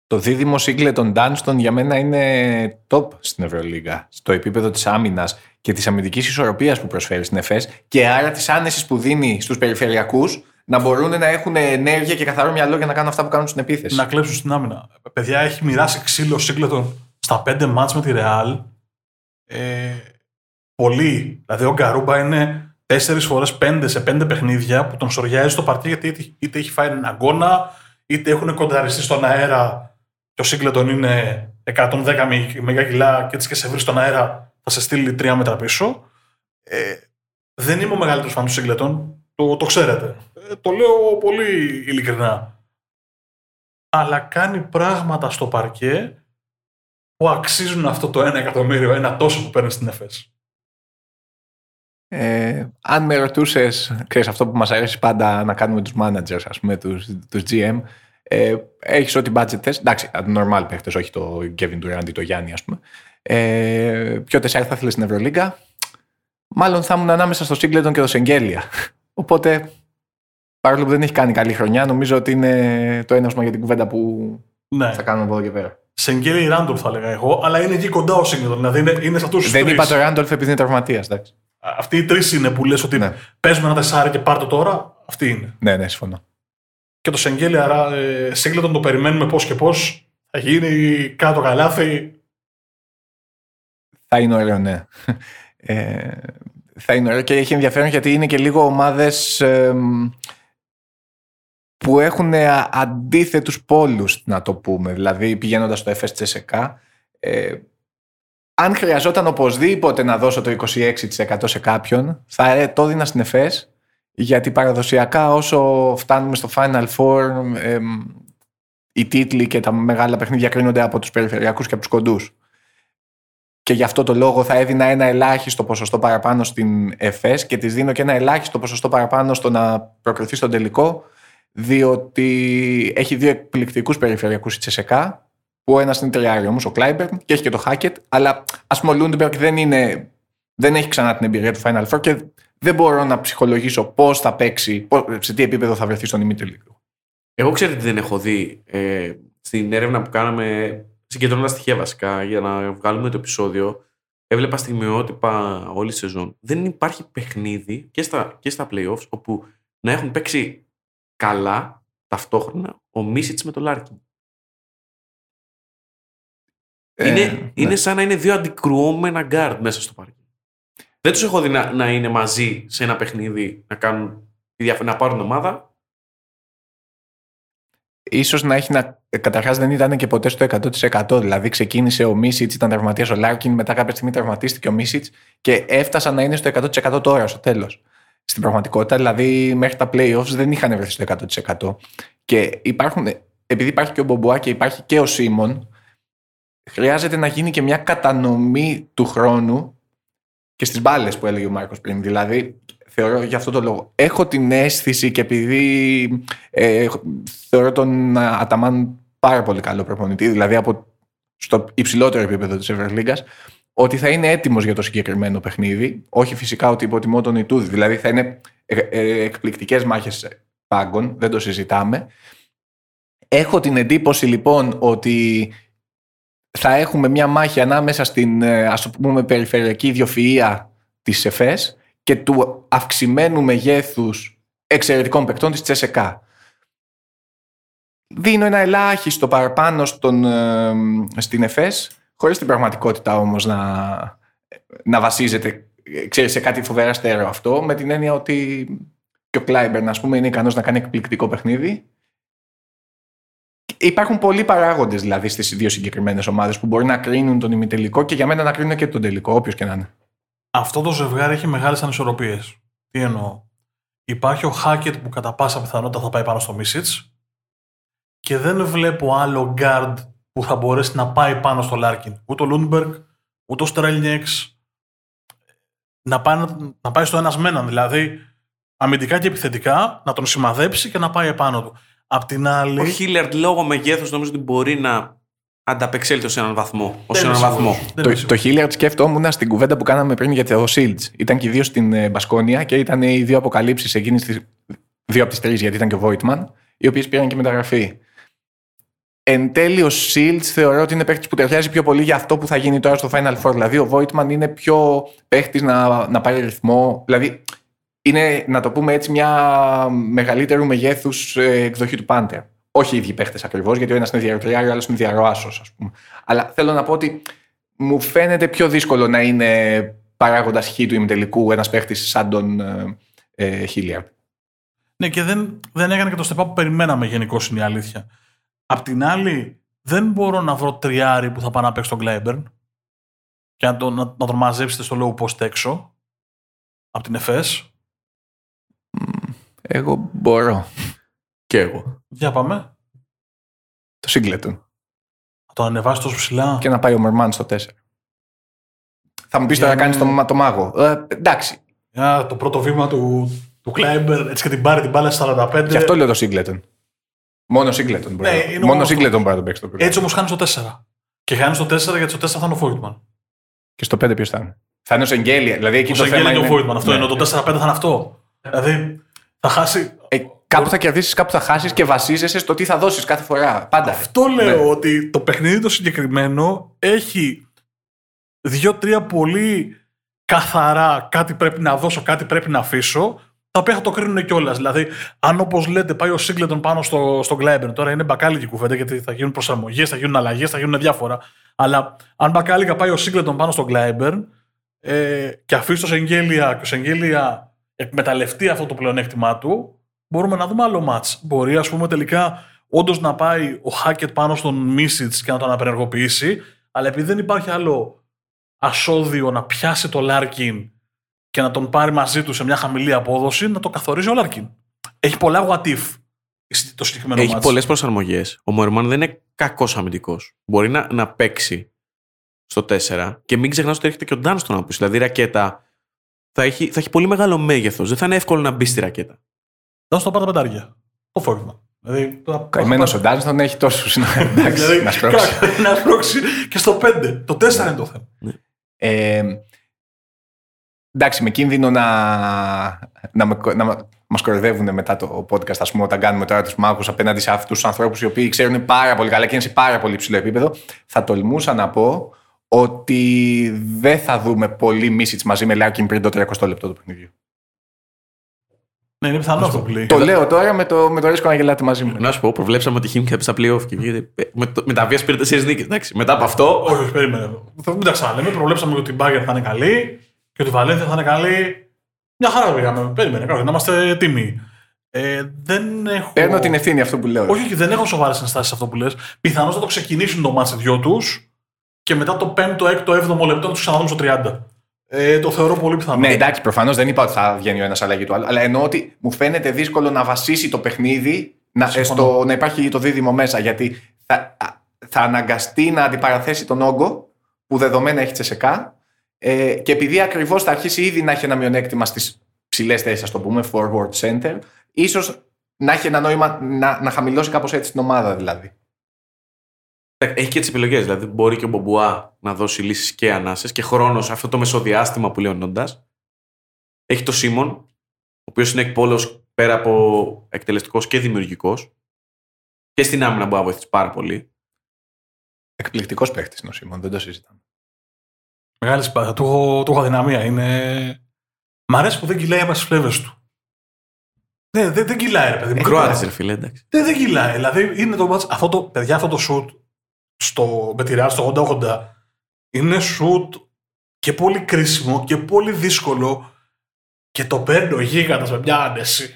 Το δίδυμο Σίγκλετον Ντάνστον για μένα είναι top στην Ευρωλίγα. Στο επίπεδο της άμυνας και της αμυντικής ισορροπίας που προσφέρει στην ΕΦΕΣ και άρα της άνεσης που δίνει στους περιφερειακούς να μπορούν να έχουν ενέργεια και καθαρό μυαλό για να κάνουν αυτά που κάνουν στην επίθεση. να κλέψουν στην άμυνα. Παιδιά, έχει μοιράσει ξύλο ο Σίγκλετον στα πέντε μάτς με τη Ρεάλ. Ε, πολύ. Δηλαδή ο Γκαρούμπα είναι τέσσερις φορές πέντε σε πέντε παιχνίδια που τον σοριάζει στο παρτί γιατί είτε- είτε έχει φάει έναν αγώνα, είτε έχουν κονταριστεί στον αέρα και ο Σίγκλετον είναι 110 με- μεγά κιλά και έτσι και σε βρει στον αέρα θα σε στείλει τρία μέτρα πίσω. Ε, δεν είμαι ο μεγαλύτερος φαν του Σίγκλετον, το, το ξέρετε. Ε, το λέω πολύ ειλικρινά. Αλλά κάνει πράγματα στο παρκέ που αξίζουν αυτό το ένα εκατομμύριο, ένα τόσο που παίρνεις στην ΕΦΕΣ. Ε, αν με ρωτούσες, ξέρεις αυτό που μας αρέσει πάντα να κάνουμε τους managers, ας πούμε, τους τους GM, ε, έχεις ό,τι budget θες. Εντάξει, normal παίχτες, όχι το Kevin Durant ή το Γιάννη, ας πούμε. Ε, ποιο τεσσάρι θα ήθελες στην Ευρωλίγκα; Μάλλον θα ήμουν ανάμεσα στο Singleton και το Σεγγέλια. Οπότε, παρόλο που δεν έχει κάνει καλή χρονιά, νομίζω ότι είναι το έναυσμα για την κουβέντα που Ναι. θα κάνουμε από εδώ και πέρα. Σεγγέλη Ράντολφ θα έλεγα εγώ, αλλά είναι εκεί κοντά ο Σίγκλετον. Δηλαδή είναι, είναι σε αυτού τους Δεν τρεις. είπα το Ράντολφ επειδή είναι τραυματίας, εντάξει. Αυτοί οι τρεις είναι που λες ότι Ναι. παίζουμε ένα τεσσάρι και πάρ' το τώρα. Αυτοί είναι. Ναι, ναι, συμφωνώ. Και το Σεγγέλη, άρα ε, Σίγκλετον το περιμένουμε πώς και πώς. Θα γίνει κάτω καλάθι. Θα είναι ωραίο, ναι. Ε, θα είναι ωραίο και έχει ενδιαφέρον γιατί είναι και λίγο ομάδες εμ, που έχουν α- αντίθετους πόλους, να το πούμε. Δηλαδή πηγαίνοντας στο FS Τσεσεκά, ε, αν χρειαζόταν οπωσδήποτε να δώσω το 26% σε κάποιον, θα ε, το έδινα στην ΕΦΕΣ, γιατί παραδοσιακά όσο φτάνουμε στο Final Four, εμ, οι τίτλοι και τα μεγάλα παιχνίδια κρίνονται από τους περιφερειακούς και από τους κοντούς και γι' αυτό το λόγο θα έδινα ένα ελάχιστο ποσοστό παραπάνω στην ΕΦΕΣ και της δίνω και ένα ελάχιστο ποσοστό παραπάνω στο να προκριθεί στον τελικό διότι έχει δύο εκπληκτικούς περιφερειακούς η Τσεσεκά που ο ένας είναι τριάριο όμως ο Κλάιμπερν και έχει και το Χάκετ αλλά ας πούμε ο Λούντμπεργκ δεν είναι δεν έχει ξανά την εμπειρία του Final Four και δεν μπορώ να ψυχολογήσω πώς θα παίξει, πώς- σε τι επίπεδο θα βρεθεί στον ημιτελικό. Εγώ ξέρετε τι δεν έχω δει ε, στην έρευνα που κάναμε, συγκεντρώνοντας στοιχεία βασικά για να βγάλουμε το επεισόδιο. Έβλεπα στιγμιότυπα όλη τη σεζόν. Δεν υπάρχει παιχνίδι και στα, και στα playoffs όπου να έχουν παίξει καλά ταυτόχρονα ο Μίσιτς με το Λάρκιν. είναι, Ε, είναι ναι. σαν να είναι δύο αντικρουόμενα γκάρτ μέσα στο παρκέ. Δεν τους έχω δει να, να είναι μαζί σε ένα παιχνίδι να, κάνουν, τη διαφο- να πάρουν ομάδα. Ίσως να έχει να. Καταρχάς δεν ήταν και ποτέ στο 100%. Δηλαδή ξεκίνησε ο Μίσιτς, ήταν τραυματίας ο Λάρκιν, μετά κάποια στιγμή τραυματίστηκε ο Μίσιτς και έφτασαν να είναι στο 100% τώρα, στο τέλος. Στην πραγματικότητα, δηλαδή μέχρι τα playoffs δεν είχαν βρεθεί στο 100%. Και υπάρχουν, επειδή υπάρχει και ο Μπομπουά και υπάρχει και ο Σίμον, χρειάζεται να γίνει και μια κατανομή του χρόνου και στις μπάλες που έλεγε ο Μάρκος πριν. Δηλαδή, θεωρώ για αυτό το λόγο. Έχω την αίσθηση και επειδή ε, θεωρώ τον Αταμάν πάρα πολύ καλό προπονητή, δηλαδή από στο υψηλότερο επίπεδο της Ευρωλίγκας, ότι θα είναι έτοιμος για το συγκεκριμένο παιχνίδι. Όχι φυσικά ότι υποτιμώ τον Ιτούδη, δηλαδή θα είναι ε, ε, εκπληκτικές μάχες πάγκων, δεν το συζητάμε. Έχω την εντύπωση λοιπόν ότι θα έχουμε μια μάχη ανάμεσα στην ε, ας το πούμε περιφερειακή ιδιοφυΐα της ΕΦΕΣ και του αυξημένου μεγέθους εξαιρετικών παικτών της Τσεσεκά. Δίνω ένα ελάχιστο παραπάνω στον, ε, στην ΕΦΕΣ, χωρίς την πραγματικότητα όμως να, να βασίζεται ε, ξέρεις, σε κάτι φοβερά στέρεο αυτό, με την έννοια ότι και ο Κλάιμπερν ας πούμε είναι ικανός να κάνει εκπληκτικό παιχνίδι. Υπάρχουν πολλοί παράγοντες δηλαδή στις δύο συγκεκριμένες ομάδες που μπορεί να κρίνουν τον ημιτελικό και για μένα να κρίνουν και τον τελικό, όποιος και να είναι. Αυτό το ζευγάρι έχει μεγάλες ανισορροπίες. Τι εννοώ; Υπάρχει ο Χάκετ που κατά πάσα πιθανότητα θα πάει πάνω στο Μίσιτ και δεν βλέπω άλλο guard που θα μπορέσει να πάει πάνω στο Λάρκιν. Ούτε ο Λούντμπεργκ, ούτε ο Στρέλνιεκς. Να πάει, να πάει στο ένας με έναν. Δηλαδή, αμυντικά και επιθετικά να τον σημαδέψει και να πάει επάνω του. Απ' την άλλη. Ο Χίλιαρντ λόγω μεγέθους νομίζω ότι μπορεί να ανταπεξέλθει ως έναν βαθμό. Ως δεν έναν είμαι βαθμό. σίγουρος. Δεν Το, είμαι το σίγουρος. Hilliard σκέφτομουν στην κουβέντα που κάναμε πριν για το Shields. Ήταν και οι δύο στην ε, Μπασκόνια και ήταν οι δύο αποκαλύψεις εκείνης τη. Δύο από τις τρεις, γιατί ήταν και ο Voigtman, οι οποίες πήραν και μεταγραφή. Εν τέλει, ο Shields θεωρώ ότι είναι παίχτη που ταιριάζει πιο πολύ για αυτό που θα γίνει τώρα στο Final Four. Δηλαδή, ο Voigtman είναι πιο παίχτης να, να πάρει ρυθμό. Δηλαδή, είναι, να το πούμε έτσι, μια μεγαλύτερου μεγέθους εκδοχή του Πάντερ. Όχι οι ίδιοι παίχτες ακριβώς, γιατί ο ένας είναι διαρροτριάριο, ο άλλος είναι διαρροάσος, ας πούμε. Αλλά θέλω να πω ότι μου φαίνεται πιο δύσκολο να είναι παράγοντας χ του ημιτελικού ένας παίχτης σαν τον ε, ε, Χίλιαρντ. Ναι, και δεν, δεν έκανε και το στεπά που περιμέναμε γενικώς είναι η αλήθεια. Απ' την άλλη, δεν μπορώ να βρω τριάρι που θα πάει να παίξει τον Γκλέμπερν και να τον, να, να τον μαζέψετε στο low post έξω από την ΕΦΕΣ. Εγώ μπορώ. Και εγώ. Για πάμε. Το Singleton. Να τον ανεβάσει τόσο ψηλά. Και να πάει ο Μερμάν στο 4. Θα μου πεις τώρα Για κάνεις να- το, το μάγο. Ε, εντάξει. Για το πρώτο βήμα του, του Κλάιμπερ, έτσι και την πάρει την μπάλα στα 45. Και αυτό λέω το Singleton. Μόνο Singleton μπορεί. Ναι, να- είναι Μόνο μόνο αυτό. Singleton μπορεί να το παίξει το παιχνίδι. Έτσι όμως χάνεις το 4. Και χάνεις το 4 γιατί στο 4 θα είναι ο Φόιτμαν. Και στο 5 ποιος θα είναι; Θα είναι ο Σεγγέλια. Δηλαδή εκεί Ο το θέμα Σεγγέλ είναι ο είναι. Φόιτμαν. Αυτό Ναι. είναι. Το 4-5 θα είναι αυτό. Δηλαδή θα χάσει. Ε, κάπου θα κερδίσεις, κάπου θα χάσεις και βασίζεσαι στο τι θα δώσεις κάθε φορά. Πάντα. Αυτό λέω Ναι. ότι το παιχνίδι το συγκεκριμένο έχει δύο-τρία πολύ καθαρά κάτι πρέπει να δώσω, κάτι πρέπει να αφήσω, τα οποία θα το κρίνουν κιόλας. Δηλαδή, αν όπως λέτε πάει ο Σίγκλετον πάνω στο, στο Κλάιμπερν, τώρα είναι μπακάλικη κουβέντα γιατί θα γίνουν προσαρμογές, θα γίνουν αλλαγές, θα γίνουν διάφορα. Αλλά αν μπακάλικα πάει ο Σίγκλετον πάνω στο Κλάιμπερν ε, και αφήσει το Σενγκέλια και ο Σενγκέλια εκμεταλλευτεί αυτό το πλεονέκτημά του, μπορούμε να δούμε άλλο ματς. Μπορεί, ας πούμε, τελικά όντως να πάει ο Χάκετ πάνω στον Μίσιτς και να τον απενεργοποιήσει, αλλά επειδή δεν υπάρχει άλλο άσο δύο να πιάσει το Λάρκιν και να τον πάρει μαζί του σε μια χαμηλή απόδοση, να το καθορίζει ο Λάρκιν. Έχει πολλά what if το συγκεκριμένο Έχει ματς. πολλές προσαρμογές. Ο Μόερμαν δεν είναι κακός αμυντικός. Μπορεί να, να παίξει στο 4 και μην ξεχνάς ότι έρχεται και ο Ντάνστον από πίσω. Δηλαδή η ρακέτα θα έχει, θα έχει πολύ μεγάλο μέγεθος. Δεν θα είναι εύκολο να μπεις στη ρακέτα. Δώσε το πάρει τα πεντάρια. Το φόβημα. Δηλαδή, τώρα- Καημένος ο Ντάνστον έχει τόσους. Εντάξει, Δηλαδή, να σπρώξει. κα- να σπρώξει και στο 5. Το 4 είναι το θέμα. Ε, εντάξει, με κίνδυνο να, να, με, να μας κοροϊδεύουν μετά το podcast, ας πούμε, όταν κάνουμε τώρα τους μάγους απέναντι σε αυτούς τους ανθρώπους οι οποίοι ξέρουν πάρα πολύ καλά και είναι σε πάρα πολύ ψηλό επίπεδο, θα τολμούσα να πω ότι δεν θα δούμε πολύ Μίσιτς μαζί με Λάρκιν πριν το 30 λεπτό του παιχνιδιού. Ναι, είναι πιθανό αυτό που λέει. Το λέω τώρα με το, με το ρίσκο να γελάτε μαζί μου. Να σου πω, προβλέψαμε ότι η Χίμκι θα μπει στα playoff και βγήκε- με, το- μετά βίας πήρε 4 νίκες. Εντάξει, μετά από αυτό. Όχι, όχι, περίμενε. Θα μην τα ξαναλέμε. Προβλέψαμε ότι η Μπάγερν θα είναι καλή και ότι η Βαλένθια θα είναι καλή. Μια χαρά πήγαμε. Περίμενε, καλά, να είμαστε έτοιμοι. Ε, δεν έχω. Παίρνω την ευθύνη αυτό που λέω. Όχι, όχι, δεν έχω σοβαρές ενστάσεις σε αυτό που λες. Πιθανώς θα το ξεκινήσουν το ματς οι δυο τους και μετά το 5ο, 6ο, 7ο λεπτό να τους ξαναδούμε στο 30. Ε, το θεωρώ πολύ πιθανό. Ναι, εντάξει, προφανώς δεν είπα ότι θα βγαίνει ο ένας αλλαγή του άλλου. Αλλά εννοώ ότι μου φαίνεται δύσκολο να βασίσει το παιχνίδι να, ε, Συμφωνώ. στο, να υπάρχει το δίδυμο μέσα. Γιατί θα, α, θα αναγκαστεί να αντιπαραθέσει τον όγκο που δεδομένα έχει τσεσεκά. Ε, και επειδή ακριβώς θα αρχίσει ήδη να έχει ένα μειονέκτημα στις ψηλές θέσεις, ας το πούμε, forward center, ίσως να έχει ένα νόημα να, να χαμηλώσει κάπως έτσι την ομάδα δηλαδή. Έχει και τις επιλογές. Δηλαδή, μπορεί και ο Μπομπουά να δώσει λύσεις και ανάσες και χρόνος σε αυτό το μεσοδιάστημα που λέει ο Νόντα. Έχει το Σίμον, ο οποίος είναι εκπόλο πέρα από εκτελεστικός και δημιουργικός. Και στην άμυνα μπορεί να βοηθήσει πάρα πολύ. Εκπληκτικός παίχτης είναι ο Σίμων, δεν το συζητάμε. Μεγάλη σπάθεια. Του, έχω- του έχω αδυναμία. Είναι... Μ' αρέσει που δεν κυλάει μέσα στις φλέβες του. Ναι, δεν, δεν κυλάει, ρε παιδί μου. Κροάτη, ρε φίλε, εντάξει. Δεν, δεν κυλάει. Δηλαδή είναι το μάτς, αυτό το, παιδιά, αυτό το shoot στο, με τη Real στο 80-80 είναι shoot και πολύ κρίσιμο και πολύ δύσκολο και το παίρνει ο γίγαντας με μια άνεση.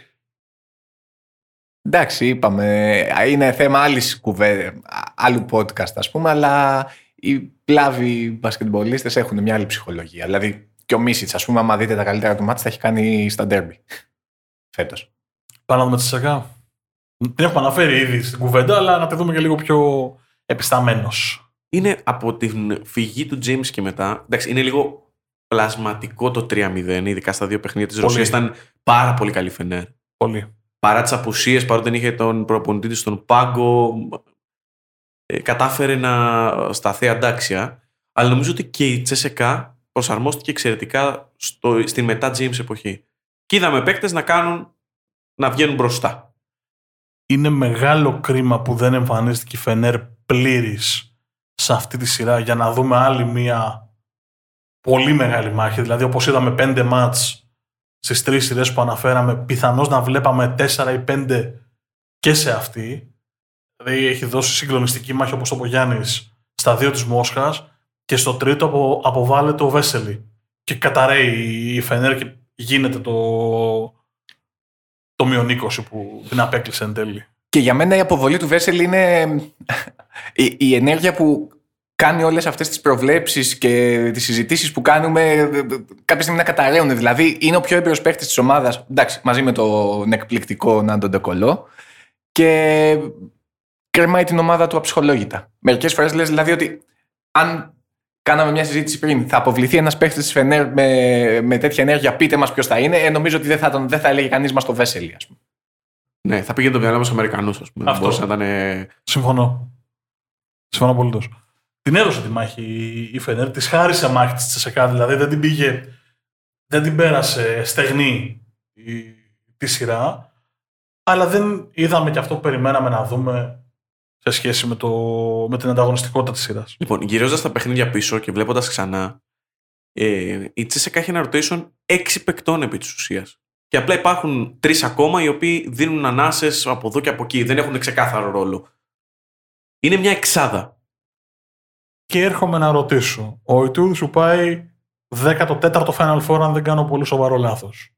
Εντάξει, είπαμε, είναι θέμα άλλης κουβέ, άλλου podcast ας πούμε, αλλά οι πλάβοι μπασκετμπολίστες έχουν μια άλλη ψυχολογία. Δηλαδή και ο Μίσιτς, ας πούμε, άμα δείτε τα καλύτερα του μάτια, τα έχει κάνει στα ντέρμπι φέτος. Πάμε να δούμε τη ΣΑΚΑ. Την έχουμε αναφέρει ήδη στην κουβέντα, αλλά να τη δούμε και λίγο πιο επισταμένος. Είναι από την φυγή του James και μετά. Εντάξει, είναι λίγο πλασματικό το 3-0, ειδικά στα δύο παιχνίδια της Πολύ. Ρωσίας. Ήταν πάρα πολύ καλή φενέρ. Πολύ. Παρά τις απουσίες, παρότι δεν είχε τον προπονητή της στον πάγκο, ε, κατάφερε να σταθεί αντάξια. Αλλά νομίζω ότι και η Τσέσεκα προσαρμόστηκε εξαιρετικά στο, στην μετά James εποχή. Και είδαμε παίκτες να κάνουν να βγαίνουν μπροστά. Είναι μεγάλο κρίμα που δεν εμφανίστηκε η Φενέρ πλήρης σε αυτή τη σειρά για να δούμε άλλη μία πολύ μεγάλη μάχη. Δηλαδή όπως είδαμε πέντε μάτς στις τρεις σειρές που αναφέραμε, πιθανώς να βλέπαμε τέσσερα ή πέντε και σε αυτή. Δηλαδή έχει δώσει συγκλονιστική μάχη όπως το είπε ο Γιάννης στα δύο της Μόσχας και στο τρίτο απο, αποβάλλεται ο Βέσελη. και καταραίει η Φενέρ και γίνεται το, το μείον 20 που την απέκλεισε εν τέλει. Και για μένα η αποβολή του Βέσελ είναι η, η ενέργεια που κάνει όλες αυτές τις προβλέψεις και τις συζητήσεις που κάνουμε κάποια στιγμή να καταραίουν. Δηλαδή είναι ο πιο έμπειρος παίχτης της ομάδας, εντάξει, μαζί με τον εκπληκτικό Νάντο Ντεκολό και κρεμάει την ομάδα του αψυχολόγητα. Μερικές φορές λες δηλαδή ότι αν κάναμε μια συζήτηση πριν, θα αποβληθεί ένας παίχτης της Φενέρ με, με τέτοια ενέργεια, πείτε μας ποιος θα είναι, ε, νομίζω ότι δεν θα, τον, δεν θα έλεγε κανείς μας το Βέσελη, ας πούμε. Ναι, θα πήγαινε το μυαλό μας στους Αμερικανούς, ας πούμε. Αυτό. Μπορούσε να ήταν. ε, Συμφωνώ. Συμφωνώ πολύ τόσο. Την έδωσε τη μάχη η Φενέρ, της χάρισε μάχη της Τσεσεκά, δηλαδή δεν την πήγε, δεν την πέρασε στεγνή η, τη σειρά, αλλά δεν είδαμε και αυτό που περιμέναμε να δούμε σε σχέση με, το, με την ανταγωνιστικότητα της σειράς. Λοιπόν, γυρίζοντα τα παιχνίδια πίσω και βλέποντας ξανά, ε, η Τσέσεκα έχει ένα rotation 6 παικτών επί της ουσίας. Και απλά υπάρχουν τρεις ακόμα οι οποίοι δίνουν ανάσες από εδώ και από εκεί. Δεν έχουν ξεκάθαρο ρόλο. Είναι μια εξάδα. Και έρχομαι να ρωτήσω, ο Ιτούδης σου πάει 14ο Final Four αν δεν κάνω πολύ σοβαρό λάθος.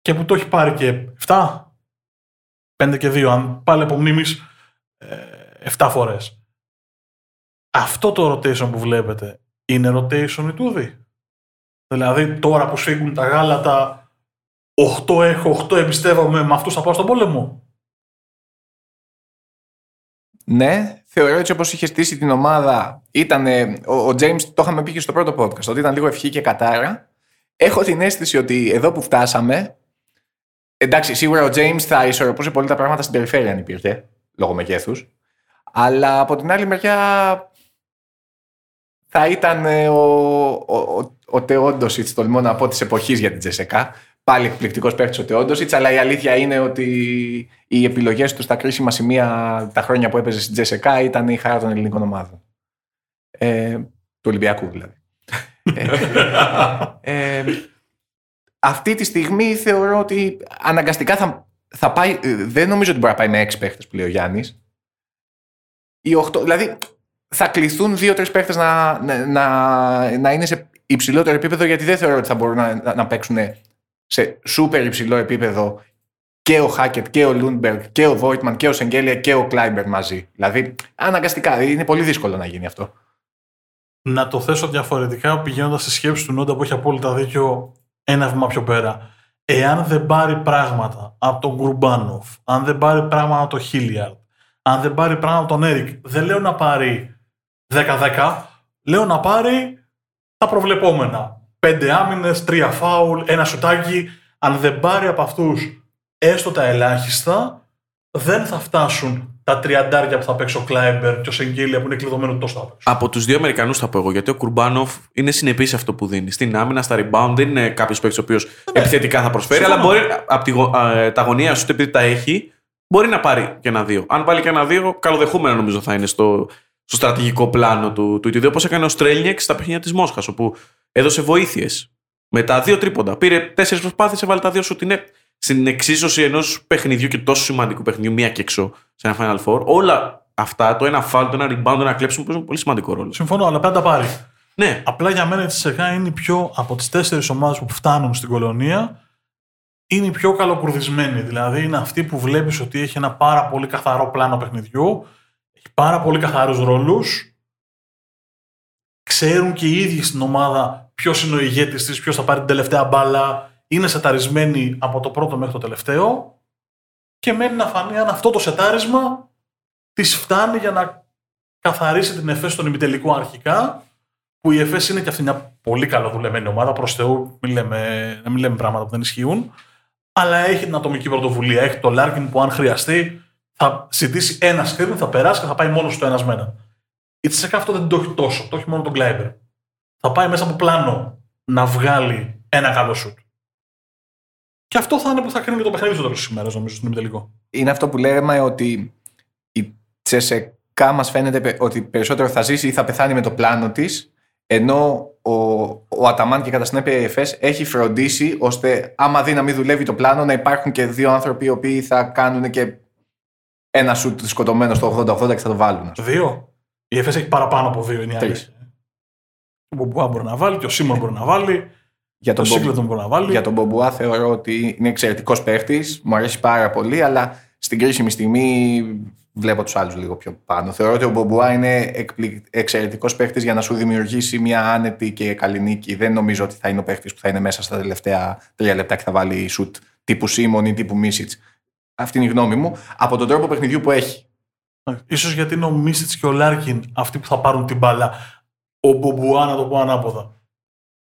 Και που το έχει πάρει και 7, 5 και 2, αν πάλι από μνήμης, ε, 7 φορές. Αυτό το rotation που βλέπετε είναι rotation Ιτούδη. Δηλαδή τώρα που σφίγγουν τα γάλατα 8 έχω, 8 εμπιστεύομαι, με αυτούς θα πάω στον πόλεμο. Ναι, θεωρώ έτσι όπως είχε στήσει την ομάδα, ήταν, ο, ο James το είχαμε πει και στο πρώτο podcast, ότι ήταν λίγο ευχή και κατάρα. Έχω την αίσθηση ότι εδώ που φτάσαμε, εντάξει, σίγουρα ο James θα ισορροπούσε πολύ τα πράγματα στην περιφέρεια αν υπήρχε, λόγω μεγέθους. Αλλά από την άλλη μεριά θα ήταν ε, ο, ο, ο, ο Τεόντοσιτς, τολμώ να πω, της εποχής για την Τζεσεκά. Πάλι εκπληκτικός παίχτη ο Τεόντοσιτς, αλλά η αλήθεια είναι ότι οι επιλογές του στα κρίσιμα σημεία τα χρόνια που έπαιζε στην Τζεσεκά ήταν η χαρά των ελληνικών ομάδων. Ε, του Ολυμπιακού δηλαδή. ε, ε, αυτή τη στιγμή θεωρώ ότι αναγκαστικά θα, θα πάει. Δεν νομίζω ότι μπορεί να πάει με έξι παίχτες που λέει ο Γιάννης. Οι οχτώ, δηλαδή θα κληθούν δύο-τρεις παίχτες να, να, να, να είναι σε υψηλότερο επίπεδο γιατί δεν θεωρώ ότι θα μπορούν να, να, να παίξουν σε σούπερ υψηλό επίπεδο και ο Χάκετ και ο Λούντμπεργκ και ο Βόιτμαν και ο Σενγκέλια και ο Κλάιμπερν μαζί. Δηλαδή, αναγκαστικά είναι πολύ δύσκολο να γίνει αυτό. Να το θέσω διαφορετικά πηγαίνοντας στη σκέψη του Νόντα που έχει απόλυτα δίκιο ένα βήμα πιο πέρα. Εάν δεν πάρει πράγματα από τον Κουρμπάνοφ, αν δεν πάρει πράγματα από τον Χίλιαρντ, αν δεν πάρει πράγματα από τον Έρικ, δεν λέω να πάρει 10-10, λέω να πάρει τα προβλεπόμενα. Πέντε άμυνες, τρία φάουλ, ένα σουτάκι. Αν δεν πάρει από αυτούς έστω τα ελάχιστα, δεν θα φτάσουν τα τριαντάρια που θα παίξει ο Κλάιμπερν και ο Σενγκέλια που είναι κλειδωμένο τόσο θα παίξουν. Από τους δύο Αμερικανούς θα πω εγώ, γιατί ο Κουρμπάνοφ είναι συνεπής σε αυτό που δίνει. Στην άμυνα, στα rebound, δεν είναι κάποιος παίκτης ο οποίος επιθετικά θα προσφέρει, αλλά μπορεί από τη, γω- α, τα γωνία σου, επειδή τα έχει, μπορεί να πάρει και ένα δύο. Αν βάλει και ένα δύο, καλοδεχούμενα νομίζω θα είναι στο, στο στρατηγικό πλάνο του, του Ιτούδη, όπως έκανε ο Στρέλνιεκς στα παιχνίδια της Μόσχας, όπου έδωσε βοήθειες. Με τα δύο τρίποντα. Πήρε τέσσερις προσπάθειες, έβαλε τα δύο σου. Είναι στην εξίσωση ενός παιχνιδιού και τόσο σημαντικού παιχνιδιού, μία και έξω σε ένα Final Four. Όλα αυτά, το ένα foul, το ένα rebound, το ένα κλέψιμο, παίζουν πολύ σημαντικό ρόλο. Συμφωνώ, αλλά πρέπει να τα πάρει. Ναι, Απλά για μένα η Τσεσεκά είναι η πιο, από τις τέσσερις ομάδες που φτάνουν στην κολονία, είναι η πιο καλοκουρδισμένη. Δηλαδή είναι αυτή που βλέπεις ότι έχει ένα πάρα πολύ καθαρό πλάνο παιχνιδιού, έχει πάρα πολύ καθαρούς ρόλους. Ξέρουν και οι ίδιοι στην ομάδα ποιος είναι ο ηγέτης της, ποιος θα πάρει την τελευταία μπάλα. Είναι σεταρισμένοι από το πρώτο μέχρι το τελευταίο. Και μένει να φανεί αν αυτό το σετάρισμα της φτάνει για να καθαρίσει την Εφές στον ημιτελικό αρχικά που η Εφές είναι και αυτή μια πολύ καλοδουλεμένη ομάδα. Προς Θεού, μην λέμε, να μην λέμε πράγματα που δεν ισχύουν. Αλλά έχει την ατομική πρωτοβουλία. Έχει το Λάρκιν που, αν χρειαστεί, θα ζητήσει ένα screen, θα περάσει και θα πάει μόνος στο ένας με ένα. Η Τσεσεκά αυτό δεν το έχει τόσο. Το έχει μόνο τον Κλάιμπερν. Θα πάει μέσα από πλάνο να βγάλει ένα καλό σουτ. Και αυτό θα είναι που θα κρίνει και το παιχνίδι στο τέλος της ημέρας, νομίζω, στον ημιτελικό. Είναι αυτό που λέμε ότι η Τσεσεκά μας φαίνεται πε- ότι περισσότερο θα ζήσει ή θα πεθάνει με το πλάνο της ενώ ο, ο Αταμάν και κατά συνέπεια η ΕΦΕΣ έχει φροντίσει ώστε άμα δει να μην δουλεύει το πλάνο να υπάρχουν και δύο άνθρωποι οι οποίοι θα κάνουν και ένα σουτ σκοτωμένο στο 80-80 και θα το βάλουν. ας πούμε. Δύο; Η ΕΦΕΣ έχει παραπάνω από δύο, είναι η Τρεις. αλήθεια. Ο Μπομπουά μπορεί να βάλει και ο Σίμον μπορεί να βάλει. Για Το τον, Μπο- Σίγκλετον μπορεί να βάλει. για τον Μπομπουά θεωρώ ότι είναι εξαιρετικός παίχτης. Μου αρέσει πάρα πολύ, αλλά στην κρίσιμη στιγμή βλέπω τους άλλους λίγο πιο πάνω. Θεωρώ ότι ο Μπομπουά είναι εξαιρετικός παίχτης για να σου δημιουργήσει μια άνετη και καλή νίκη. Δεν νομίζω ότι θα είναι ο παίχτης που θα είναι μέσα στα τελευταία τρία λεπτά και θα βάλει σουτ τύπου Σίμον ή τύπου Μίσιτς. Αυτή είναι η γνώμη μου. Από τον τρόπο παιχνιδιού που έχει. Ίσως γιατί είναι ο Μίσιτς και ο Λάρκιν αυτοί που θα πάρουν την μπάλα. Ο Μπομπουά, να το πω ανάποδα.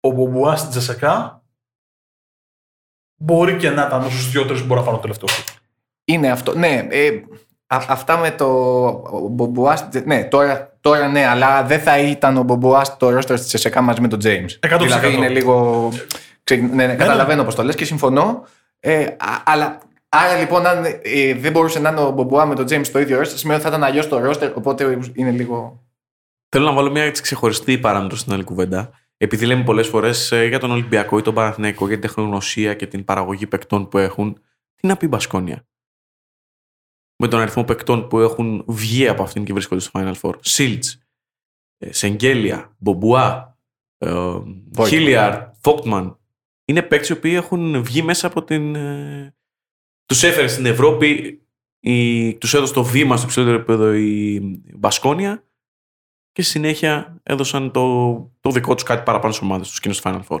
Ο Μπομπουά στην Τσεσεκά μπορεί και να ήταν στους δύο-τρεις που μπορεί να πάρουν το τελευταίο σουτ. Είναι αυτό. Ναι, ε, α- αυτά με το ο Μπομπουά. Ναι, τώρα, τώρα ναι, αλλά δεν θα ήταν ο Μπομπουά στο ρόστερ τη ΕΣΕΚΑ μαζί με τον Τζέιμς. 100%. Δηλαδή είναι λίγο. ξε- ναι, ναι, καταλαβαίνω πώς το λες και συμφωνώ. Ε, α- αλλά άρα λοιπόν, αν ε, δεν μπορούσε να είναι ο Μπομπουά με τον Τζέιμς στο ίδιο ρόστερ, σημαίνει ότι θα ήταν αλλιώς το ρόστερ. Οπότε είναι λίγο. Θέλω να βάλω μια έτσι ξεχωριστή παράμετρο στην άλλη κουβέντα. Επειδή λέμε πολλές φορές για τον Ολυμπιακό ή τον Παναθηναϊκό, για την τεχνογνωσία και την παραγωγή παικτών που έχουν, τι να πει η Μπασκόνια; Με τον αριθμό παικτών που έχουν βγει από αυτήν και βρίσκονται στο Final Four. Σίλτς, Σεγγέλια, Μπομπουά, Χίλιαρ, Φόκτμαν. Είναι παίκτες οι οποίοι έχουν βγει μέσα από την. Ε, τους έφερε στην Ευρώπη, η, τους έδωσε το βήμα στο υψηλότερο επίπεδο η Μπασκόνια και στη συνέχεια έδωσαν το, το δικό τους κάτι παραπάνω στις ομάδες τους και είναι στο Final Four.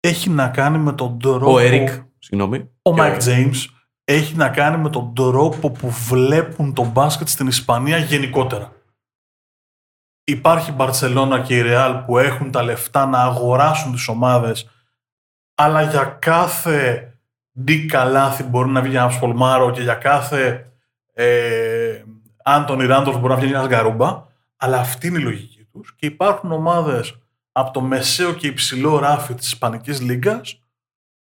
Έχει να κάνει με τον τρόπο... Ο Ερικ, συγγνώμη. Ο Και Μάικ James έχει να κάνει με τον τρόπο που βλέπουν τον μπάσκετ στην Ισπανία γενικότερα. Υπάρχει η Μπαρτσελώνα και η Ρεάλ που έχουν τα λεφτά να αγοράσουν τις ομάδες αλλά για κάθε Νικ Καλάθη μπορεί να βγει ένας Μπολμάρο και για κάθε ε, Άντωνι Ράντολφ μπορεί να βγει ένας Γκαρούμπα αλλά αυτή είναι η λογική τους και υπάρχουν ομάδες από το μεσαίο και υψηλό ράφι της Ισπανικής Λίγκας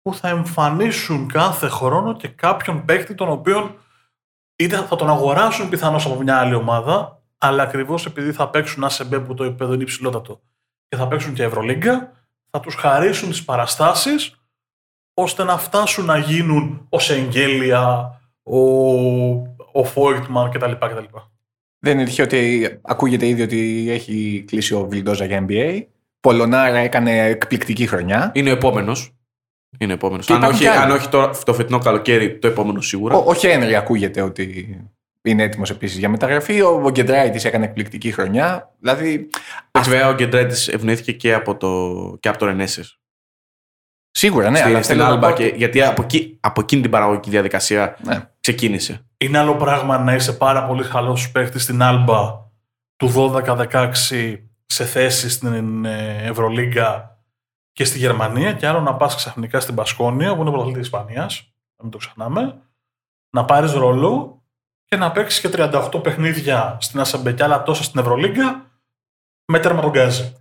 που θα εμφανίσουν κάθε χρόνο και κάποιον παίκτη τον οποίον είτε θα τον αγοράσουν πιθανώς από μια άλλη ομάδα, αλλά ακριβώς επειδή θα παίξουν ΑΣΕΜΠ που το επίπεδο είναι υψηλότατο και θα παίξουν και Ευρωλίγκα, θα τους χαρίσουν τις παραστάσεις ώστε να φτάσουν να γίνουν ο Σεγγέλια, ο, ο Φόικτμαν κτλ. κτλ. Δεν είναι τυχαίο ότι ακούγεται ήδη ότι έχει κλείσει ο Βιλντόζα για NBA. Πολωνάρα έκανε εκπληκτική χρονιά. Είναι ο επόμενος. Είναι ο επόμενος. Και Αν, υπάρχουν όχι, κι άλλοι. αν όχι τώρα, το φετινό καλοκαίρι, το επόμενο σίγουρα. Ο, ο Χένρι ακούγεται ότι είναι έτοιμος επίσης για μεταγραφή. Ο, ο Γκεντράιτης έκανε εκπληκτική χρονιά. Δηλαδή. Εντάξει, βέβαια, ο Γκεντράιτης ευνοήθηκε και από το, και από το Ρενέσε. Σίγουρα, ναι, στην, αλλά στην θέλω να Άλμπα. πω Και, ότι- γιατί από, εκεί, από εκείνη την παραγωγική διαδικασία Ναι. ξεκίνησε. Είναι άλλο πράγμα να είσαι πάρα πολύ καλό παίκτη στην Άλμπα του 12-16 σε θέση στην ε, Ευρωλίγκα και στη Γερμανία και άλλο να πας ξαφνικά στην Πασκόνια που είναι πρωταθλητή Ισπανίας, να μην το ξεχνάμε, να πάρεις ρόλο και να παίξεις και 38 παιχνίδια στην Ασαμπε και άλλα τόσα στην Ευρωλίγκα με τέρμα τον γκάζι.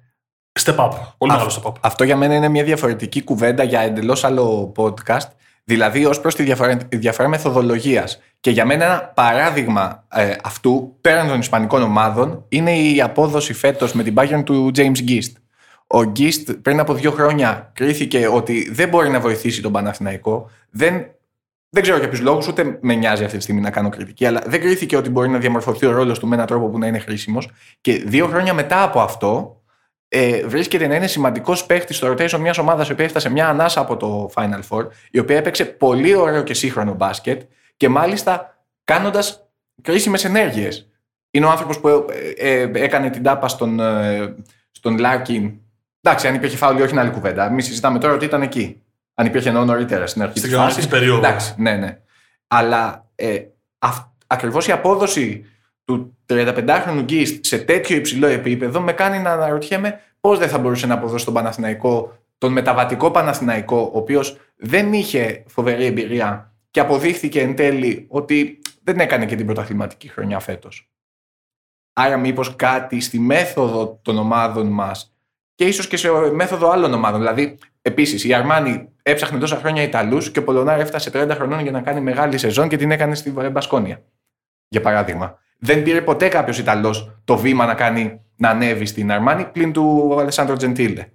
Step up. Πολύ Α, μεγάλο step up. Αυτό για μένα είναι μια διαφορετική κουβέντα για εντελώς άλλο podcast. Δηλαδή, ως προς τη διαφορά, τη διαφορά μεθοδολογίας. Και για μένα ένα παράδειγμα ε, αυτού, πέραν των Ισπανικών ομάδων, είναι η απόδοση φέτος με την Bayern του James Gist. Ο Gist πριν από δύο χρόνια κρίθηκε ότι δεν μπορεί να βοηθήσει τον Παναθηναϊκό. Δεν, δεν ξέρω για ποιους λόγους, ούτε με νοιάζει αυτή τη στιγμή να κάνω κριτική, αλλά δεν κρίθηκε ότι μπορεί να διαμορφωθεί ο ρόλος του με έναν τρόπο που να είναι χρήσιμος. Και δύο χρόνια μετά από αυτό, ε, βρίσκεται να είναι σημαντικός παίχτη στο rotation μιας ομάδας η οποία έφτασε μια ανάσα από το Final Four, η οποία έπαιξε πολύ ωραίο και σύγχρονο μπάσκετ και μάλιστα κάνοντας κρίσιμες ενέργειες. Είναι ο άνθρωπος που ε, ε, έκανε την τάπα στον, ε, στον Λάρκιν. Εντάξει, αν υπήρχε φάουλ ή όχι είναι άλλη κουβέντα. Μην συζητάμε τώρα ότι ήταν εκεί. Αν υπήρχε εννοώ νωρίτερα στην αρχή Στην της κανονική φάσης. περίοδο. Εντάξει, ναι, ναι. Αλλά ε, ακριβώς η απόδοση του 35χρονου Γκίστ σε τέτοιο υψηλό επίπεδο με κάνει να αναρωτιέμαι πώς δεν θα μπορούσε να αποδώσει τον Παναθηναϊκό, τον μεταβατικό Παναθηναϊκό, ο οποίος δεν είχε φοβερή εμπειρία και αποδείχθηκε εν τέλει ότι δεν έκανε και την πρωταθληματική χρονιά φέτος. Άρα, μήπως κάτι στη μέθοδο των ομάδων μας και ίσως και σε μέθοδο άλλων ομάδων. Δηλαδή, επίσης, η Αρμάνι έψαχνε τόσα χρόνια Ιταλούς και ο Πολωνάρ έφτασε 30 χρονών για να κάνει μεγάλη σεζόν και την έκανε στη Μπασκόνια. Για παράδειγμα. Δεν πήρε ποτέ κάποιος Ιταλός το βήμα να, κάνει, να ανέβει στην Αρμάνι πλην του Αλεσάνδρο Τζεντήλε.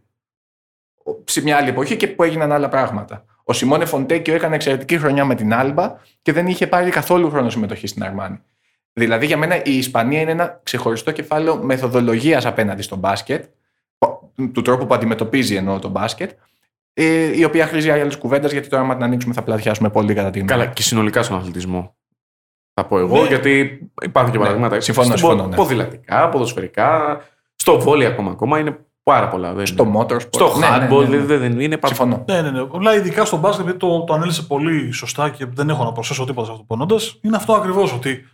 Σε μια άλλη εποχή και που έγιναν άλλα πράγματα. Ο Σιμώνε Φοντέκιο έκανε εξαιρετική χρονιά με την Άλμπα και δεν είχε πάρει καθόλου χρόνο συμμετοχής στην Αρμάνι. Δηλαδή για μένα η Ισπανία είναι ένα ξεχωριστό κεφάλαιο μεθοδολογίας απέναντι στο μπάσκετ. του τρόπου που αντιμετωπίζει ενώ το μπάσκετ. Ε, η οποία χρήζει άλλη κουβέντα, γιατί τώρα, άμα την ανοίξουμε, θα πλατιάσουμε πολύ κατά τη γνώμη. Καλά, και συνολικά στον αθλητισμό. Θα πω εγώ, Ναι. γιατί υπάρχουν και Ναι, παραδείγματα. συμφωνώ, στο συμφωνώ, πο- ναι. Ποδηλατικά, ποδοσφαιρικά, στο βόλιο ακόμα, ακόμα είναι πάρα πολλά. Δεν... Στο motorsport. στο Ναι, ναι, handball ναι, ναι. δεν δεν είναι πάρα Συμφωνώ. Ναι, ναι, ναι. Αλλά ειδικά στο μπάσκετ, επειδή το, το ανέλησε πολύ σωστά και δεν έχω να προσθέσω τίποτα σε αυτό πονώντας, είναι αυτό ακριβώς ότι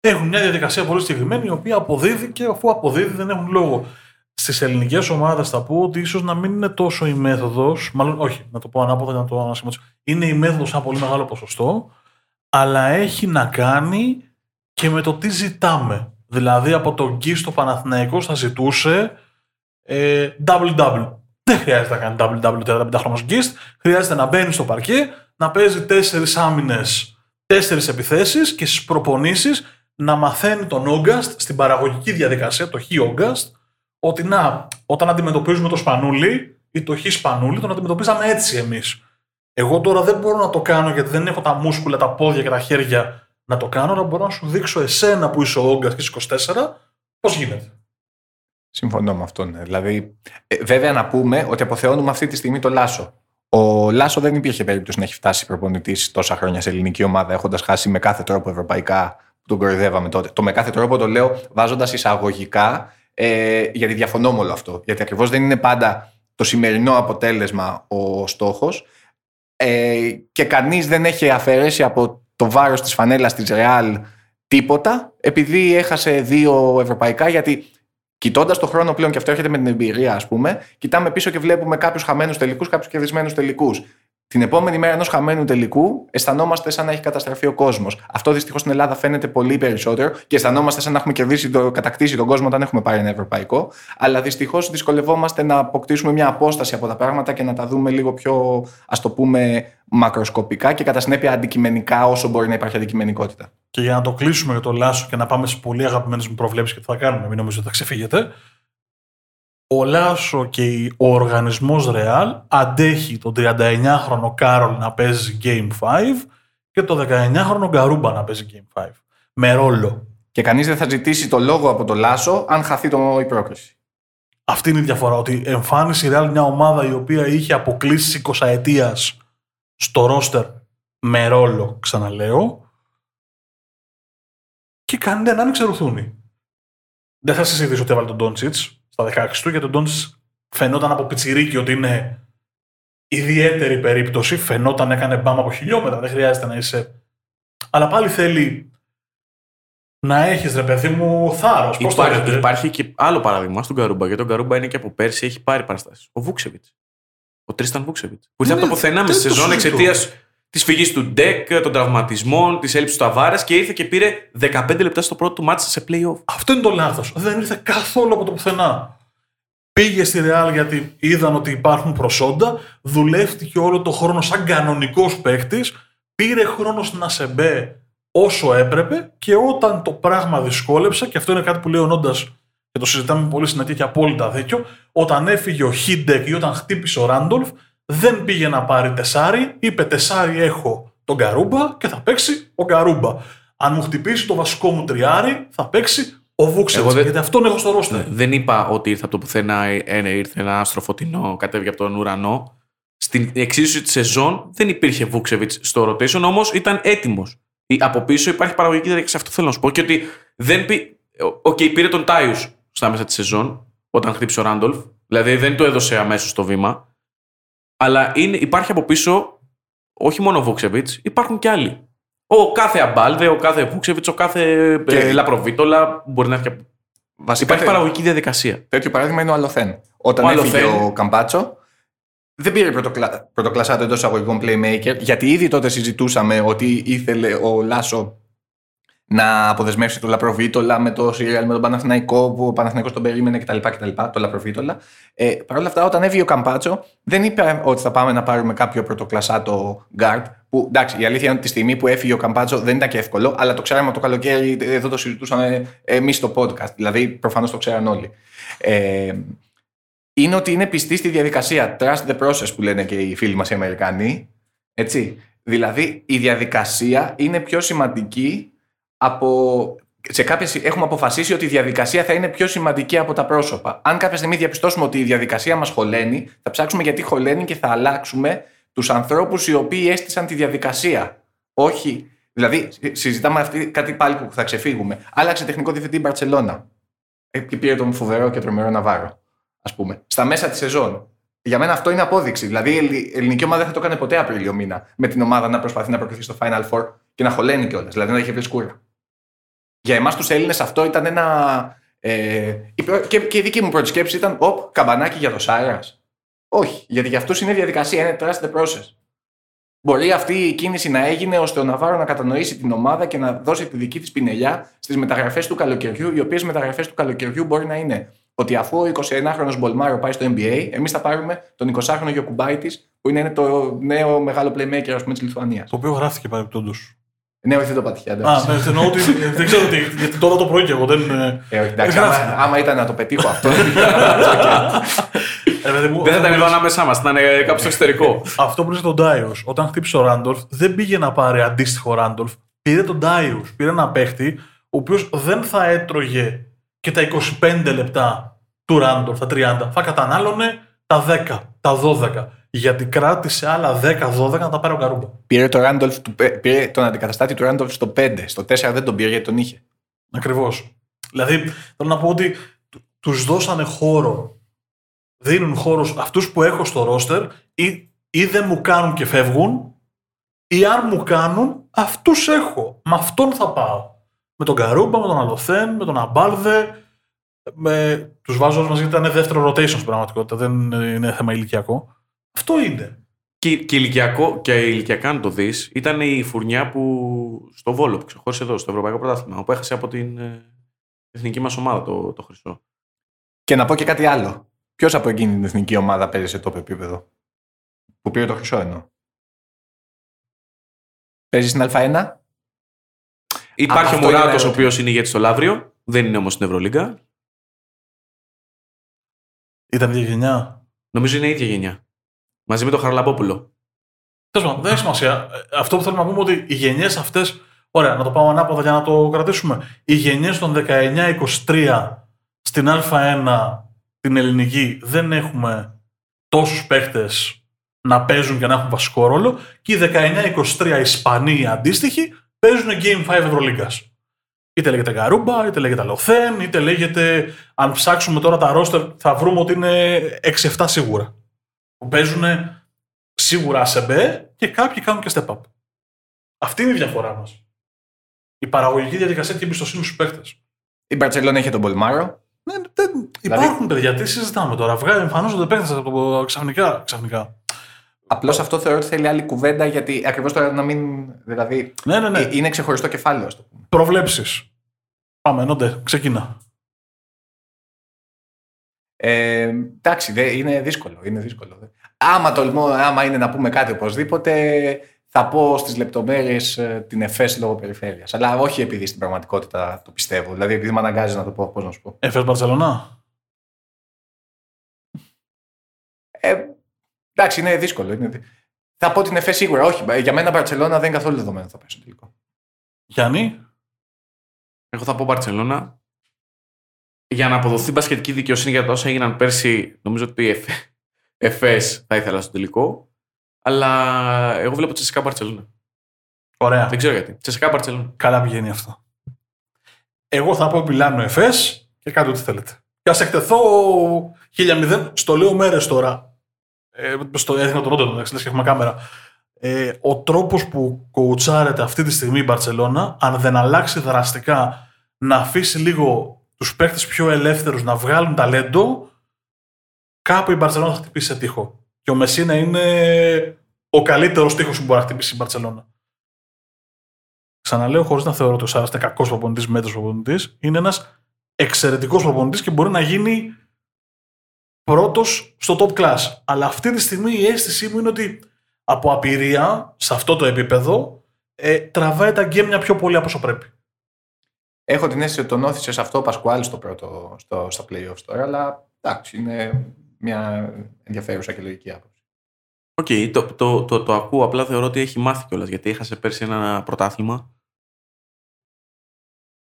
έχουν μια διαδικασία πολύ συγκεκριμένη η οποία αποδίδει και αφού αποδίδει δεν έχουν λόγο. Στις ελληνικές ομάδες θα πω ότι ίσως να μην είναι τόσο η μέθοδος, μάλλον όχι, να το πω ανάποδα για να το ανασχηματίσω. Είναι η μέθοδος σε ένα πολύ μεγάλο ποσοστό, αλλά έχει να κάνει και με το τι ζητάμε. Δηλαδή από τον Γκί στο Παναθηναϊκό θα ζητούσε ε, double-double. Δεν χρειάζεται να κάνει double-double 45 χρόνο γκίστ. Χρειάζεται να μπαίνει στο παρκέ, να παίζει τέσσερις άμυνες, τέσσερις επιθέσεις και στις προπονήσεις να μαθαίνει τον Όγκαστ στην παραγωγική διαδικασία, το χ Όγκαστ, ότι να, όταν αντιμετωπίζουμε το σπανούλι ή το χ σπανούλι, τον αντιμετωπίζαμε έτσι εμείς. Εγώ τώρα δεν μπορώ να το κάνω γιατί δεν έχω τα μούσκουλα, τα πόδια και τα χέρια να το κάνω, αλλά μπορώ να σου δείξω εσένα που είσαι ο Όγκαστ και είσαι 24, πώς γίνεται. Συμφωνώ με αυτό. Ναι. Δηλαδή, ε, βέβαια να πούμε ότι αποθεώνουμε αυτή τη στιγμή το Λάσο. Ο Λάσο δεν υπήρχε περίπτωση να έχει φτάσει προπονητής τόσα χρόνια σε ελληνική ομάδα, έχοντας χάσει με κάθε τρόπο ευρωπαϊκά που τον κοροϊδεύαμε τότε. Το με κάθε τρόπο το λέω βάζοντας εισαγωγικά, ε, γιατί διαφωνώ με όλο αυτό. Γιατί ακριβώς δεν είναι πάντα το σημερινό αποτέλεσμα ο στόχος. Ε, και κανείς δεν έχει αφαιρέσει από το βάρος της φανέλας της Ρεάλ τίποτα, επειδή έχασε δύο ευρωπαϊκά, γιατί Κοιτώντας το χρόνο πλέον, και αυτό έρχεται με την εμπειρία, ας πούμε, κοιτάμε πίσω και βλέπουμε κάποιους χαμένους τελικούς, κάποιους κερδισμένους τελικούς. Την επόμενη μέρα ενός χαμένου τελικού, αισθανόμαστε σαν να έχει καταστραφεί ο κόσμος. Αυτό δυστυχώς στην Ελλάδα φαίνεται πολύ περισσότερο και αισθανόμαστε σαν να έχουμε κερδίσει, το, κατακτήσει τον κόσμο όταν έχουμε πάρει ένα ευρωπαϊκό. Αλλά δυστυχώς δυσκολευόμαστε να αποκτήσουμε μια απόσταση από τα πράγματα και να τα δούμε λίγο πιο, ας το πούμε, μακροσκοπικά και κατά συνέπεια αντικειμενικά, όσο μπορεί να υπάρχει αντικειμενικότητα. Και για να το κλείσουμε για το Λάσο και να πάμε στι πολύ αγαπημένες μου προβλέψεις και τι θα κάνουμε, μην νομίζω ότι θα ξεφύγετε. Ο Λάσο και ο οργανισμός Ρεάλ αντέχει τον 39χρονο Κάρολ να παίζει Game 5 και το 19χρονο Γκαρούμπα να παίζει Game 5. Με ρόλο. Και κανείς δεν θα ζητήσει το λόγο από το Λάσο αν χαθεί το, η πρόκριση. Αυτή είναι η διαφορά. Ότι εμφάνισε η Ρεάλ μια ομάδα η οποία είχε αποκλείσει 20 ετία στο ρόστερ με ρόλο, ξαναλέω, και κάνει δεν άνοιξε ρουθούνη. Δεν θα συζητήσω ότι έβαλε τον Ντόντσιτς στα 16 του, γιατί ο Ντόντσιτ φαινόταν από πιτσιρίκι ότι είναι ιδιαίτερη περίπτωση. Φαινόταν έκανε μπάμ από χιλιόμετρα. Δεν χρειάζεται να είσαι. Αλλά πάλι θέλει να έχεις ρε παιδί μου θάρρος. Πώς το Υπάρχει, λέτε; υπάρχει και άλλο παράδειγμα στον Καρούμπα. Γιατί ο Καρούμπα είναι και από πέρσι έχει πάρει παραστάσεις. Ο Βούξεβιτς. Ο Τρίσταν Βούξεβιτς. Που ήρθε Ναι, από το πουθενά μες δεν στη το σεζόν συζητώ. εξαιτίας της φυγής του Ντεκ, των τραυματισμών, της έλλειψη του Ταβάρες και ήρθε και πήρε 15 λεπτά στο πρώτο του μάτσα σε playoff. Αυτό είναι το λάθος. Δεν ήρθε καθόλου από το πουθενά. Πήγε στη Ρεάλ γιατί είδαν ότι υπάρχουν προσόντα, δουλεύτηκε όλο το χρόνο σαν κανονικός παίκτης, πήρε χρόνος στην ΑΣΕΜΠΕ όσο έπρεπε και όταν το πράγμα δυσκόλεψε, και αυτό είναι κάτι που λέει ο Νόντας και το συζητάμε πολύ συναντή και απόλυτα δίκιο, όταν έφυγε ο Ντεκ ή όταν χτύπησε ο Ράντολφ, δεν πήγε να πάρει τεσάρι, είπε τεσάρι έχω τον Γκαρούμπα και θα παίξει ο Γκαρούμπα. Αν μου χτυπήσει το βασικό μου τριάρι, θα παίξει ο Βούκτσεβιτς. Εγώ δεν- Γιατί αυτόν έχω στο ρόστερ. Δεν είπα ότι ήρθε από το πουθενά, ε, ήρθε ένα άστρο φωτεινό, κατέβηκε από τον ουρανό. Στην εξίσωση της σεζόν δεν υπήρχε Βούκτσεβιτς στο rotation, όμως ήταν έτοιμος. Από πίσω υπάρχει παραγωγική διαδικασία. Αυτό θέλω να σου πω. Και ότι δεν πει. Οκ, πήρε τον Τάιους στα μέσα της σεζόν, όταν χτύπησε ο Ράντολφ. Δηλαδή δεν το έδωσε αμέσως στο βήμα. Αλλά είναι, υπάρχει από πίσω όχι μόνο ο Βούκτσεβιτς, υπάρχουν και άλλοι. Ο κάθε Αμπάλδε, ο κάθε Βούκτσεβιτς, ο κάθε Και- ε, Λαπροβίτολα. Μπορεί να έρθει από Βασικά, Υπάρχει τε- παραγωγική διαδικασία. τέτοιο παράδειγμα είναι ο Αλοθέν. Όταν Ο έφυγε Αλοθέν. ο Καμπάτσο, δεν πήρε πρωτοκλα... πρωτοκλασσάτο εντός εισαγωγικών playmaker, γιατί ήδη τότε συζητούσαμε ότι ήθελε ο Λάσο να αποδεσμεύσει το Λαπροβίτολα με το Σιριαλ με τον Παναθηναϊκό, που ο Παναθηναϊκός τον περίμενε κτλ. κτλ το Λαπροβίτολα. Ε, Παρ' όλα αυτά, όταν έβγαινε ο Καμπάτσο, δεν είπε ότι θα πάμε να πάρουμε κάποιο πρωτοκλασσάτο guard. Που εντάξει, η αλήθεια είναι ότι τη στιγμή που έφυγε ο Καμπάτσο δεν ήταν και εύκολο, αλλά το ξέραμε από το καλοκαίρι, εδώ το συζητούσαμε εμείς στο podcast. Δηλαδή, προφανώς το ξέραν όλοι. Ε, είναι ότι είναι πιστή στη διαδικασία. Trust the process που λένε και οι φίλοι μας οι Αμερικανοί. Έτσι. Δηλαδή η διαδικασία είναι πιο σημαντική από σε κάποιες, έχουμε αποφασίσει ότι η διαδικασία θα είναι πιο σημαντική από τα πρόσωπα. Αν κάποια στιγμή διαπιστώσουμε ότι η διαδικασία μας χωλαίνει, θα ψάξουμε γιατί χωλαίνει και θα αλλάξουμε τους ανθρώπους οι οποίοι έστησαν τη διαδικασία. Όχι. Δηλαδή, συζητάμε αυτή, κάτι πάλι που θα ξεφύγουμε. Άλλαξε τεχνικό διευθυντή η Μπαρσελόνα. Ε, και πήρε τον φοβερό και τρομερό Ναβάρο, ας πούμε. Στα μέσα της σεζόν. Για μένα αυτό είναι απόδειξη. Δηλαδή, η ελληνική ομάδα δεν θα το έκανε ποτέ Απρίλιο μήνα με την ομάδα να προσπαθεί να προκριθεί στο Final Four και να χωλαίνει κιόλας. Δηλαδή, να είχε βρει σκούρα. Για εμάς τους Έλληνες αυτό ήταν ένα. Ε, και, και η δική μου πρώτη σκέψη ήταν: Οπ, καμπανάκι για το Σάρα. Όχι, γιατί για αυτούς είναι διαδικασία, είναι trust the process. Μπορεί αυτή η κίνηση να έγινε ώστε ο Ναβάρο να κατανοήσει την ομάδα και να δώσει τη δική της πινελιά στις μεταγραφές του καλοκαιριού, οι οποίες μεταγραφές του καλοκαιριού μπορεί να είναι ότι αφού ο 21χρονος Μπολμάρο πάει στο NBA, εμείς θα πάρουμε τον 20χρονο Γιοκουμπάιτη, που είναι το νέο μεγάλο playmaker της Λιθουανίας. Το οποίο γράφτηκε παρεμπιπτόντω. Ναι, όχι, δεν το πατήχε. Α, ναι, εννοώ ότι δεν ξέρω τι, γιατί τώρα το πρωί και εγώ δεν. Ε, εντάξει, άμα, άμα, ήταν να το πετύχω αυτό. ε, δεν θα ήταν εδώ ανάμεσά μας, ήταν κάπου στο εξωτερικό. αυτό που είσαι τον Ντάιο, όταν χτύπησε ο Ράντολφ, δεν πήγε να πάρει αντίστοιχο Ράντολφ. Πήρε τον Ντάιους. Πήρε ένα παίχτη, ο οποίος δεν θα έτρωγε και τα 25 λεπτά του Ράντολφ, τα 30. Θα κατανάλωνε τα 10, τα 12 γιατί κράτησε άλλα 10-12 να τα πάρει ο Καρούμπα. Πήρε, το Randolph, πήρε τον αντικαταστάτη του Ράντολφ στο 5. Στο 4 δεν τον πήρε γιατί τον είχε. Ακριβώς. Δηλαδή, θέλω να πω ότι του δώσανε χώρο. Δίνουν χώρο αυτούς που έχω στο ρόστερ ή, ή δεν μου κάνουν και φεύγουν, ή αν μου κάνουν, αυτούς έχω. Με αυτόν θα πάω. Με τον Καρούμπα, με τον Αλοθέν, με τον Αμπάλδε. Με... Τους βάζω μαζί γιατί ήταν δεύτερο rotation στην πραγματικότητα. Δεν είναι θέμα ηλικιακό. Αυτό είναι. Και, και, ηλικιακό, και ηλικιακά, αν το δεις, ήταν η φουρνιά που στο Βόλο που ξεχώρισε εδώ, στο Ευρωπαϊκό Πρωτάθλημα, που έχασε από την ε, εθνική μας ομάδα το, το χρυσό. Και να πω και κάτι άλλο. Ποιος από εκείνη την εθνική ομάδα παίζει σε top επίπεδο, που πήρε το χρυσό εννοώ. Παίζεις στην Α1. Υπάρχει ο Μουράτος, ο οποίος είναι ηγέτης στο Λαύριο, δεν είναι όμως στην Ευρωλίγκα. Ήταν ίδια γενιά. Νομίζω είναι η ίδια γενιά. Μαζί με τον Χαραλαμπόπουλο. Τέλος πάντων, δεν έχει σημασία. Αυτό που θέλουμε να πούμε ότι οι γενιές αυτές. Ωραία, να το πάω ανάποδα για να το κρατήσουμε. Οι γενιές των 19-23 στην Α1 την ελληνική δεν έχουμε τόσους παίχτες να παίζουν και να έχουν βασικό ρόλο. Και οι 19-23 Ισπανοί αντίστοιχοι παίζουν Game 5 Ευρωλίγκας. Είτε λέγεται Γαρούμπα, είτε λέγεται Λοθέν, είτε λέγεται. Αν ψάξουμε τώρα τα ρόστερ, θα βρούμε ότι είναι 6-7 σίγουρα που παίζουν σίγουρα σε μπε και κάποιοι κάνουν και step up. Αυτή είναι η διαφορά μας. Η παραγωγική διαδικασία και η εμπιστοσύνη στους παίχτε. Η Μπαρσελόνα είχε τον Πολμάρο. Ναι, δεν... Δηλαδή... Υπάρχουν παιδιά, τι συζητάμε τώρα; Βγάζει, εμφανίζονται παίχτε από το ξαφνικά. ξαφνικά. Απλώς αυτό θεωρώ ότι θέλει άλλη κουβέντα γιατί ακριβώς τώρα να μην. Δηλαδή. Ναι, ναι, ναι. Είναι ξεχωριστό κεφάλαιο, ας το πούμε. Προβλέψεις. Πάμε, ενώντε, ξεκινά. Ε, εντάξει, είναι δύσκολο, είναι δύσκολο. Άμα τολμώ, άμα είναι να πούμε κάτι οπωσδήποτε, θα πω στις λεπτομέρειες ε, την ΕΦΕΣ λόγω περιφέρειας. Αλλά όχι επειδή στην πραγματικότητα το πιστεύω. Δηλαδή επειδή με αναγκάζει να το πω, πώς να σου πω. ΕΦΕΣ Μπαρσελονά. Ε, εντάξει, είναι δύσκολο. Είναι... Θα πω την ΕΦΕΣ σίγουρα. Όχι, για μένα Μπαρσελόνα δεν είναι καθόλου δεδομένο θα πέσω τελικό. Γιάννη; Εγώ θα πω Μπαρσελόνα για να αποδοθεί μπασκετική δικαιοσύνη για τα όσα έγιναν πέρσι, νομίζω ότι η ΕΦΕΣ θα ήθελα στο τελικό. Αλλά εγώ βλέπω Τσεσικά Μπαρσελόνα. Ωραία. Δεν ξέρω γιατί. Τσεσικά Μπαρσελόνα. Καλά πηγαίνει αυτό. Εγώ θα πω Μιλάνο ΕΦΕΣ και κάντε ό,τι θέλετε. Και ας εκτεθώ 1000, στο λέω μέρες τώρα. Ε, στο έδειχνα τον Ρόντερ, εντάξει, και έχουμε κάμερα. Ε, ο τρόπος που κοουτσάρεται αυτή τη στιγμή η Μπαρσελόνα, αν δεν αλλάξει δραστικά να αφήσει λίγο τους παίχτε πιο ελεύθερους να βγάλουν ταλέντο, κάπου η Μπαρσελόνα θα χτυπήσει σε τείχο. Και ο Μεσίνα είναι ο καλύτερος τείχος που μπορεί να χτυπήσει η Μπαρσελόνα. Ξαναλέω, χωρίς να θεωρώ ότι ο Σάρας είναι κακός προπονητής, μέτρο προπονητής, είναι ένας εξαιρετικός προπονητής και μπορεί να γίνει πρώτος στο top class. Αλλά αυτή τη στιγμή η αίσθησή μου είναι ότι από απειρία σε αυτό το επίπεδο ε, τραβάει τα γκέμια πιο πολύ από όσο πρέπει. Έχω την αίσθηση ότι τον ώθησε σε αυτό ο Πασκουάλ στο πρώτο, στο, στα playoffs τώρα, αλλά εντάξει, είναι μια ενδιαφέρουσα και λογική άποψη. OK, okay, το, το, το, το, ακούω, απλά θεωρώ ότι έχει μάθει κιόλας γιατί έχασε πέρσι ένα πρωτάθλημα.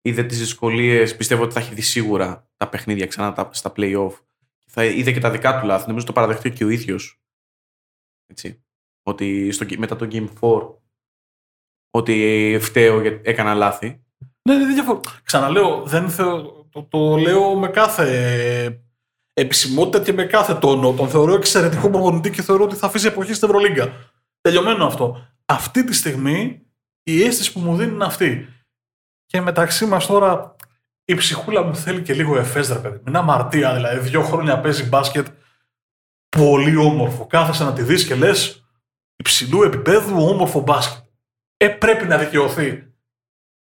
είδε τις δυσκολίες. Πιστεύω ότι θα έχει δει σίγουρα τα παιχνίδια ξανά τα- στα playoff. Θα είδε και τα δικά του λάθη. Νομίζω το παραδεχτεί και ο ίδιος. Ότι στο, μετά το Game 4 ότι φταίω γιατί έκανα λάθη. Ναι, δεν διαφο- Ξαναλέω, δεν θεω... το, το λέω με κάθε επισημότητα και με κάθε τόνο. Τον θεωρώ εξαιρετικό προπονητή και θεωρώ ότι θα αφήσει εποχή στην Ευρωλίγκα. Τελειωμένο αυτό. Αυτή τη στιγμή η αίσθηση που μου δίνει είναι αυτή. Και μεταξύ μας τώρα η ψυχούλα μου θέλει και λίγο εφές, ρε παιδί. Μην αμαρτία, δηλαδή. Δύο χρόνια παίζει μπάσκετ πολύ όμορφο. Κάθεσαι να τη δεις και λες υψηλού επίπεδου όμορφο μπάσκετ. Ε, πρέπει να δικαιωθεί.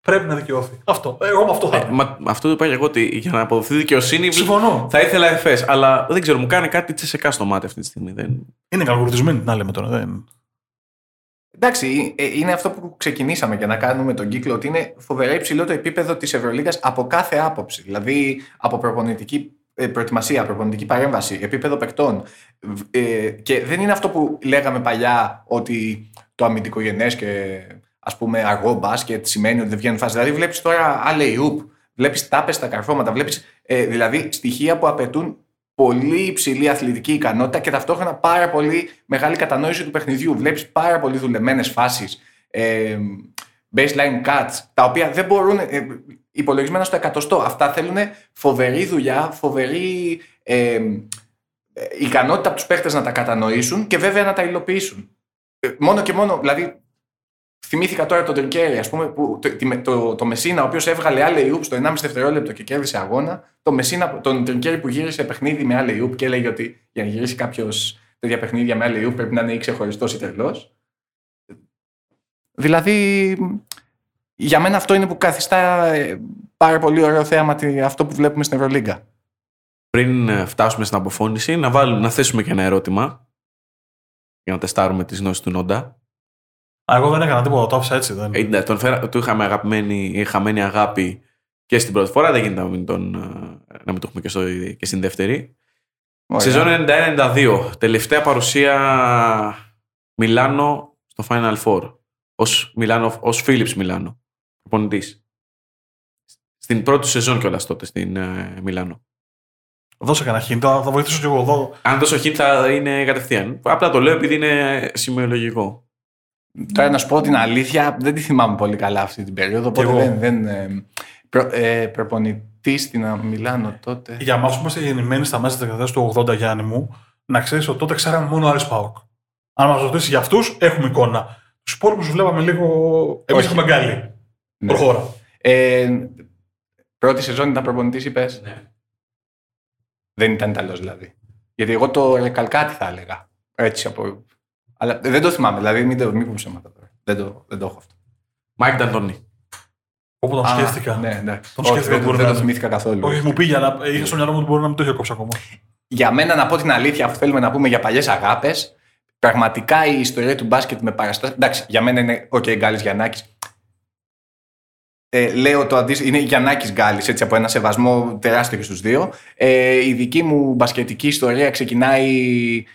Πρέπει να δικαιωθεί. Αυτό. Εγώ με αυτό θα Ε, έλεγα. μα, αυτό το είπα και εγώ ότι για να αποδοθεί δικαιοσύνη. Συμφωνώ. Θα ήθελα εφές, αλλά δεν ξέρω, μου κάνει κάτι τσεσεκά στο μάτι αυτή τη στιγμή. Δεν... Είναι καλοκουρδισμένη, να λέμε τώρα. Δεν... Εντάξει, ε, είναι αυτό που ξεκινήσαμε για να κάνουμε τον κύκλο, ότι είναι φοβερά υψηλό το επίπεδο της Ευρωλίγα από κάθε άποψη. Δηλαδή από προπονητική ε, προετοιμασία, προπονητική παρέμβαση, επίπεδο παικτών. Β- ε, και δεν είναι αυτό που λέγαμε παλιά ότι το αμυντικογενές και ας πούμε αργό μπάσκετ σημαίνει ότι δεν βγαίνουν φάσεις. Δηλαδή βλέπεις τώρα άλλε ουπ, βλέπεις τάπες στα καρφώματα, βλέπεις ε, δηλαδή στοιχεία που απαιτούν πολύ υψηλή αθλητική ικανότητα και ταυτόχρονα πάρα πολύ μεγάλη κατανόηση του παιχνιδιού. Βλέπεις πάρα πολύ δουλεμένες φάσεις, ε, baseline cuts, τα οποία δεν μπορούν. Ε, υπολογισμένα στο εκατοστό. Αυτά θέλουν φοβερή δουλειά, φοβερή ε, ε, ικανότητα από τους παίχτες να τα κατανοήσουν και βέβαια να τα υλοποιήσουν. Ε, μόνο και μόνο, δηλαδή, θυμήθηκα τώρα τον Τρικέρι, ας πούμε, που, το, τη- το, το Μεσίνα, ο οποίος έβγαλε άλλη ούπ στο 1,5 δευτερόλεπτο και κέρδισε αγώνα. Το Μεσίνα, τον Τρικέρι που γύρισε παιχνίδι με άλλη ούπ και έλεγε ότι για να γυρίσει κάποιος τέτοια παιχνίδια με άλλη ούπ πρέπει να είναι ή ξεχωριστός ή τρελός. Δηλαδή, για μένα αυτό είναι που καθιστά ε, πάρα πολύ ωραίο θέαμα τι- αυτό που βλέπουμε στην Ευρωλίγκα. Πριν ε, φτάσουμε στην αποφώνηση, να, βάλουμε, να θέσουμε και ένα ερώτημα για να τεστάρουμε τις γνώσεις του Νόντα. Α, εγώ δεν έκανα τίποτα, το άφησα έτσι. Δεν... Ε, ναι, τον φέρα, του είχαμε αγαπημένη, χαμένη αγάπη και στην πρώτη φορά. Δεν γίνεται να μην, τον, ε, να μην το έχουμε και, στο, και στην δεύτερη. Ωραία. Σεζόν 91-92. Τελευταία παρουσία Μιλάνο στο Final Four. Ως, Μιλάνο, ως Φίλιπς Μιλάνο. Προπονητής. Στην πρώτη σεζόν κιόλας τότε στην ε, Μιλάνο. Δώσε κανένα χint, θα θα βοηθήσω κι εγώ εδώ. Αν δώσω hint θα είναι κατευθείαν. Απλά το λέω επειδή είναι σημειολογικό. Τώρα να σου πω την αλήθεια, δεν τη θυμάμαι πολύ καλά αυτή την περίοδο. Οπότε εγώ. δεν. δεν ε, προ, ε, προπονητής στην Μιλάνο τότε. Για εμά που είμαστε γεννημένοι στα μέσα της δεκαετίας του 80, Γιάννη μου, να ξέρεις ότι τότε ξέραμε μόνο Άρης ΠΑΟΚ. Αν μας ρωτήσεις για αυτούς, έχουμε εικόνα. Τους υπόλοιπους βλέπαμε λίγο. Εμείς Όχι. έχουμε Γκάλη. Ναι. Προχώρα. Ε, πρώτη σεζόν ήταν προπονητής, είπες; Ναι. Δεν ήταν Ιταλός δηλαδή. Γιατί εγώ το Ρεκαλκάτι θα έλεγα. Έτσι από. Αλλά δεν το θυμάμαι, δηλαδή μην, το, μην πούμε ψέματα τώρα. Δεν το, δεν το έχω αυτό. Μάικ Ντ'Αντόνι. Όπου τον Α, σκέφτηκα. Ναι, εντάξει. Τον Όχι, σκέφτηκα δεν, ότι μπορεί δεν να το είναι. θυμήθηκα καθόλου. Όχι, μου πήγε, αλλά είχε στο μυαλό μου ότι μπορεί να μην το είχε κόψει ακόμα. Για μένα, να πω την αλήθεια, αφού θέλουμε να πούμε για παλιές αγάπες, πραγματικά η ιστορία του μπάσκετ με παραστάσει. Εντάξει, για μένα είναι ο okay, Γκάλης Γιαννάκης. Ε, λέω το αντίστοιχο, είναι Γιαννάκης Γκάλης, έτσι από ένα σεβασμό τεράστιο και στους δύο. Ε, η δική μου μπασκετική ιστορία ξεκινάει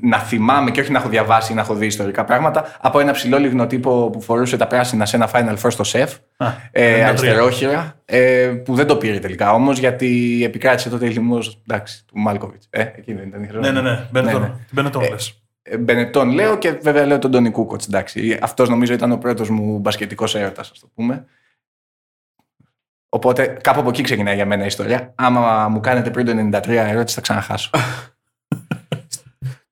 να θυμάμαι και όχι να έχω διαβάσει ή να έχω δει ιστορικά πράγματα από ένα ψηλό λιγνοτύπο που φορούσε τα πράσινα σε ένα Final Four στο σεφ. Α, Ε, 93. αριστερόχειρα, ε, που δεν το πήρε τελικά όμως γιατί επικράτησε τότε η λοιμός του Μάλκοβιτς. Ε, εκεί δεν ήταν η χρονιά. Ναι, ναι, ναι. Μπενετόν. ναι. Την Μπενετόν Ε, λες. Ε, Μπενετόν λέω και βέβαια λέω τον Τόνι Κούκοτς. Αυτός νομίζω ήταν ο πρώτος μου μπασκετικός έρωτας, ας το πούμε. Οπότε κάπου από εκεί ξεκινάει για μένα η ιστορία. Άμα μου κάνετε πριν το 93 ερώτηση, θα ξαναχάσω.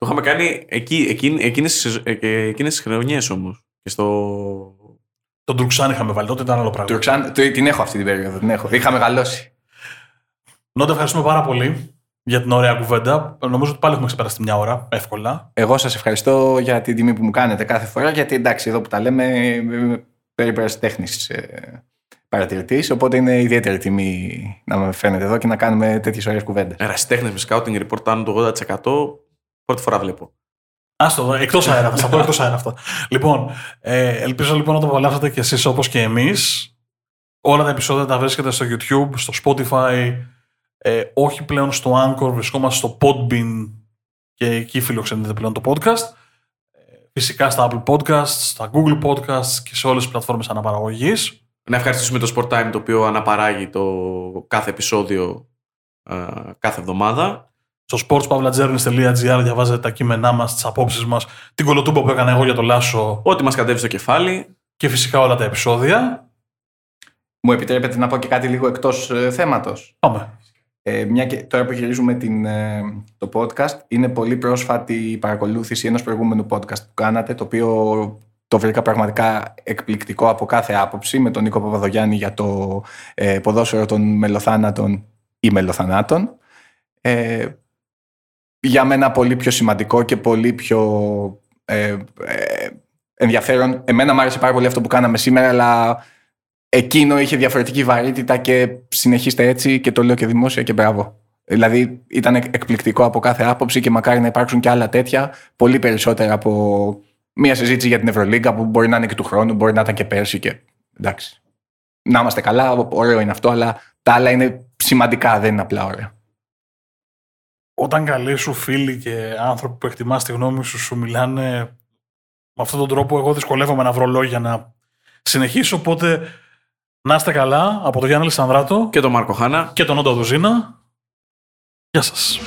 Το είχαμε κάνει εκεί, εκείνη, εκείνες, τις σεζο- ε, και εκείνες τις χρονιές όμως. Και στο... Τον Τουρξάν είχαμε βάλει τότε, ήταν άλλο πράγμα. Τουρξάν, το- την έχω αυτή την περίοδο. Την έχω. Είχα μεγαλώσει. Νότε, ευχαριστούμε πάρα πολύ για την ωραία κουβέντα. Νομίζω ότι πάλι έχουμε ξεπεράσει μια ώρα, εύκολα. Εγώ σας ευχαριστώ για την τιμή που μου κάνετε κάθε φορά. Γιατί εντάξει, εδώ που τα λέμε, είμαι περίπου τέχνης παρατηρητής. Οπότε είναι ιδιαίτερη τιμή να με φαίνεται εδώ και να κάνουμε τέτοιες ωραίες κουβέντες. Ερασιτέχνες με scouting report άνω το 80% πρώτη φορά βλέπω. Άστο, εκτός αέρα, θα στα πω εκτός αέρα αυτά. Λοιπόν, ε, ελπίζω λοιπόν να το απολαύσατε κι εσείς όπως και εμείς. Όλα τα επεισόδια τα βρίσκεται στο YouTube, στο Spotify, ε, όχι πλέον στο Anchor, βρισκόμαστε στο Podbean και εκεί φιλοξενείται πλέον το podcast. Ε, Φυσικά στα Apple Podcasts, στα Google Podcasts και σε όλες τις πλατφόρμες αναπαραγωγής. Να ευχαριστήσουμε το Sport Time το οποίο αναπαράγει το κάθε επεισόδιο ε, κάθε εβδομάδα. Στο sportspavlagernis.gr διαβάζετε τα κείμενά μας, τις απόψεις μας, την κολοτούμπα που έκανα εγώ για το Λάσο Ό,τι μας κατέβει στο κεφάλι. και φυσικά όλα τα επεισόδια. Μου επιτρέπετε να πω και κάτι λίγο εκτός ε, θέματος. Πάμε. Ε, μια και τώρα που γυρίζουμε την, ε, το podcast, είναι πολύ πρόσφατη η παρακολούθηση ενός προηγούμενου podcast που κάνατε, το οποίο το βρήκα πραγματικά εκπληκτικό από κάθε άποψη, με τον Νίκο Παπαδογιάννη για το ε, ποδόσφαιρο των μελοθάνατων ή μελοθανάτων. Ε, για μένα πολύ πιο σημαντικό και πολύ πιο ε, ε, ενδιαφέρον. Εμένα μου άρεσε πάρα πολύ αυτό που κάναμε σήμερα, αλλά εκείνο είχε διαφορετική βαρύτητα και συνεχίστε έτσι και το λέω και δημόσια και μπράβο. Δηλαδή ήταν εκπληκτικό από κάθε άποψη και μακάρι να υπάρξουν και άλλα τέτοια, πολύ περισσότερα από μια συζήτηση για την Ευρωλίγκα που μπορεί να είναι και του χρόνου, μπορεί να ήταν και πέρσι και εντάξει. Να είμαστε καλά, ωραίο είναι αυτό, αλλά τα άλλα είναι σημαντικά, δεν είναι απλά ωραία. Όταν καλοί σου φίλοι και άνθρωποι που εκτιμάς τη γνώμη σου σου μιλάνε με αυτόν τον τρόπο, εγώ δυσκολεύομαι να βρω λόγια να συνεχίσω. Οπότε να είστε καλά από τον Γιάννη Λισανδράτο Και το Μάρκο Χάνα. και τον Όντα Δουζίνα. Γεια σας.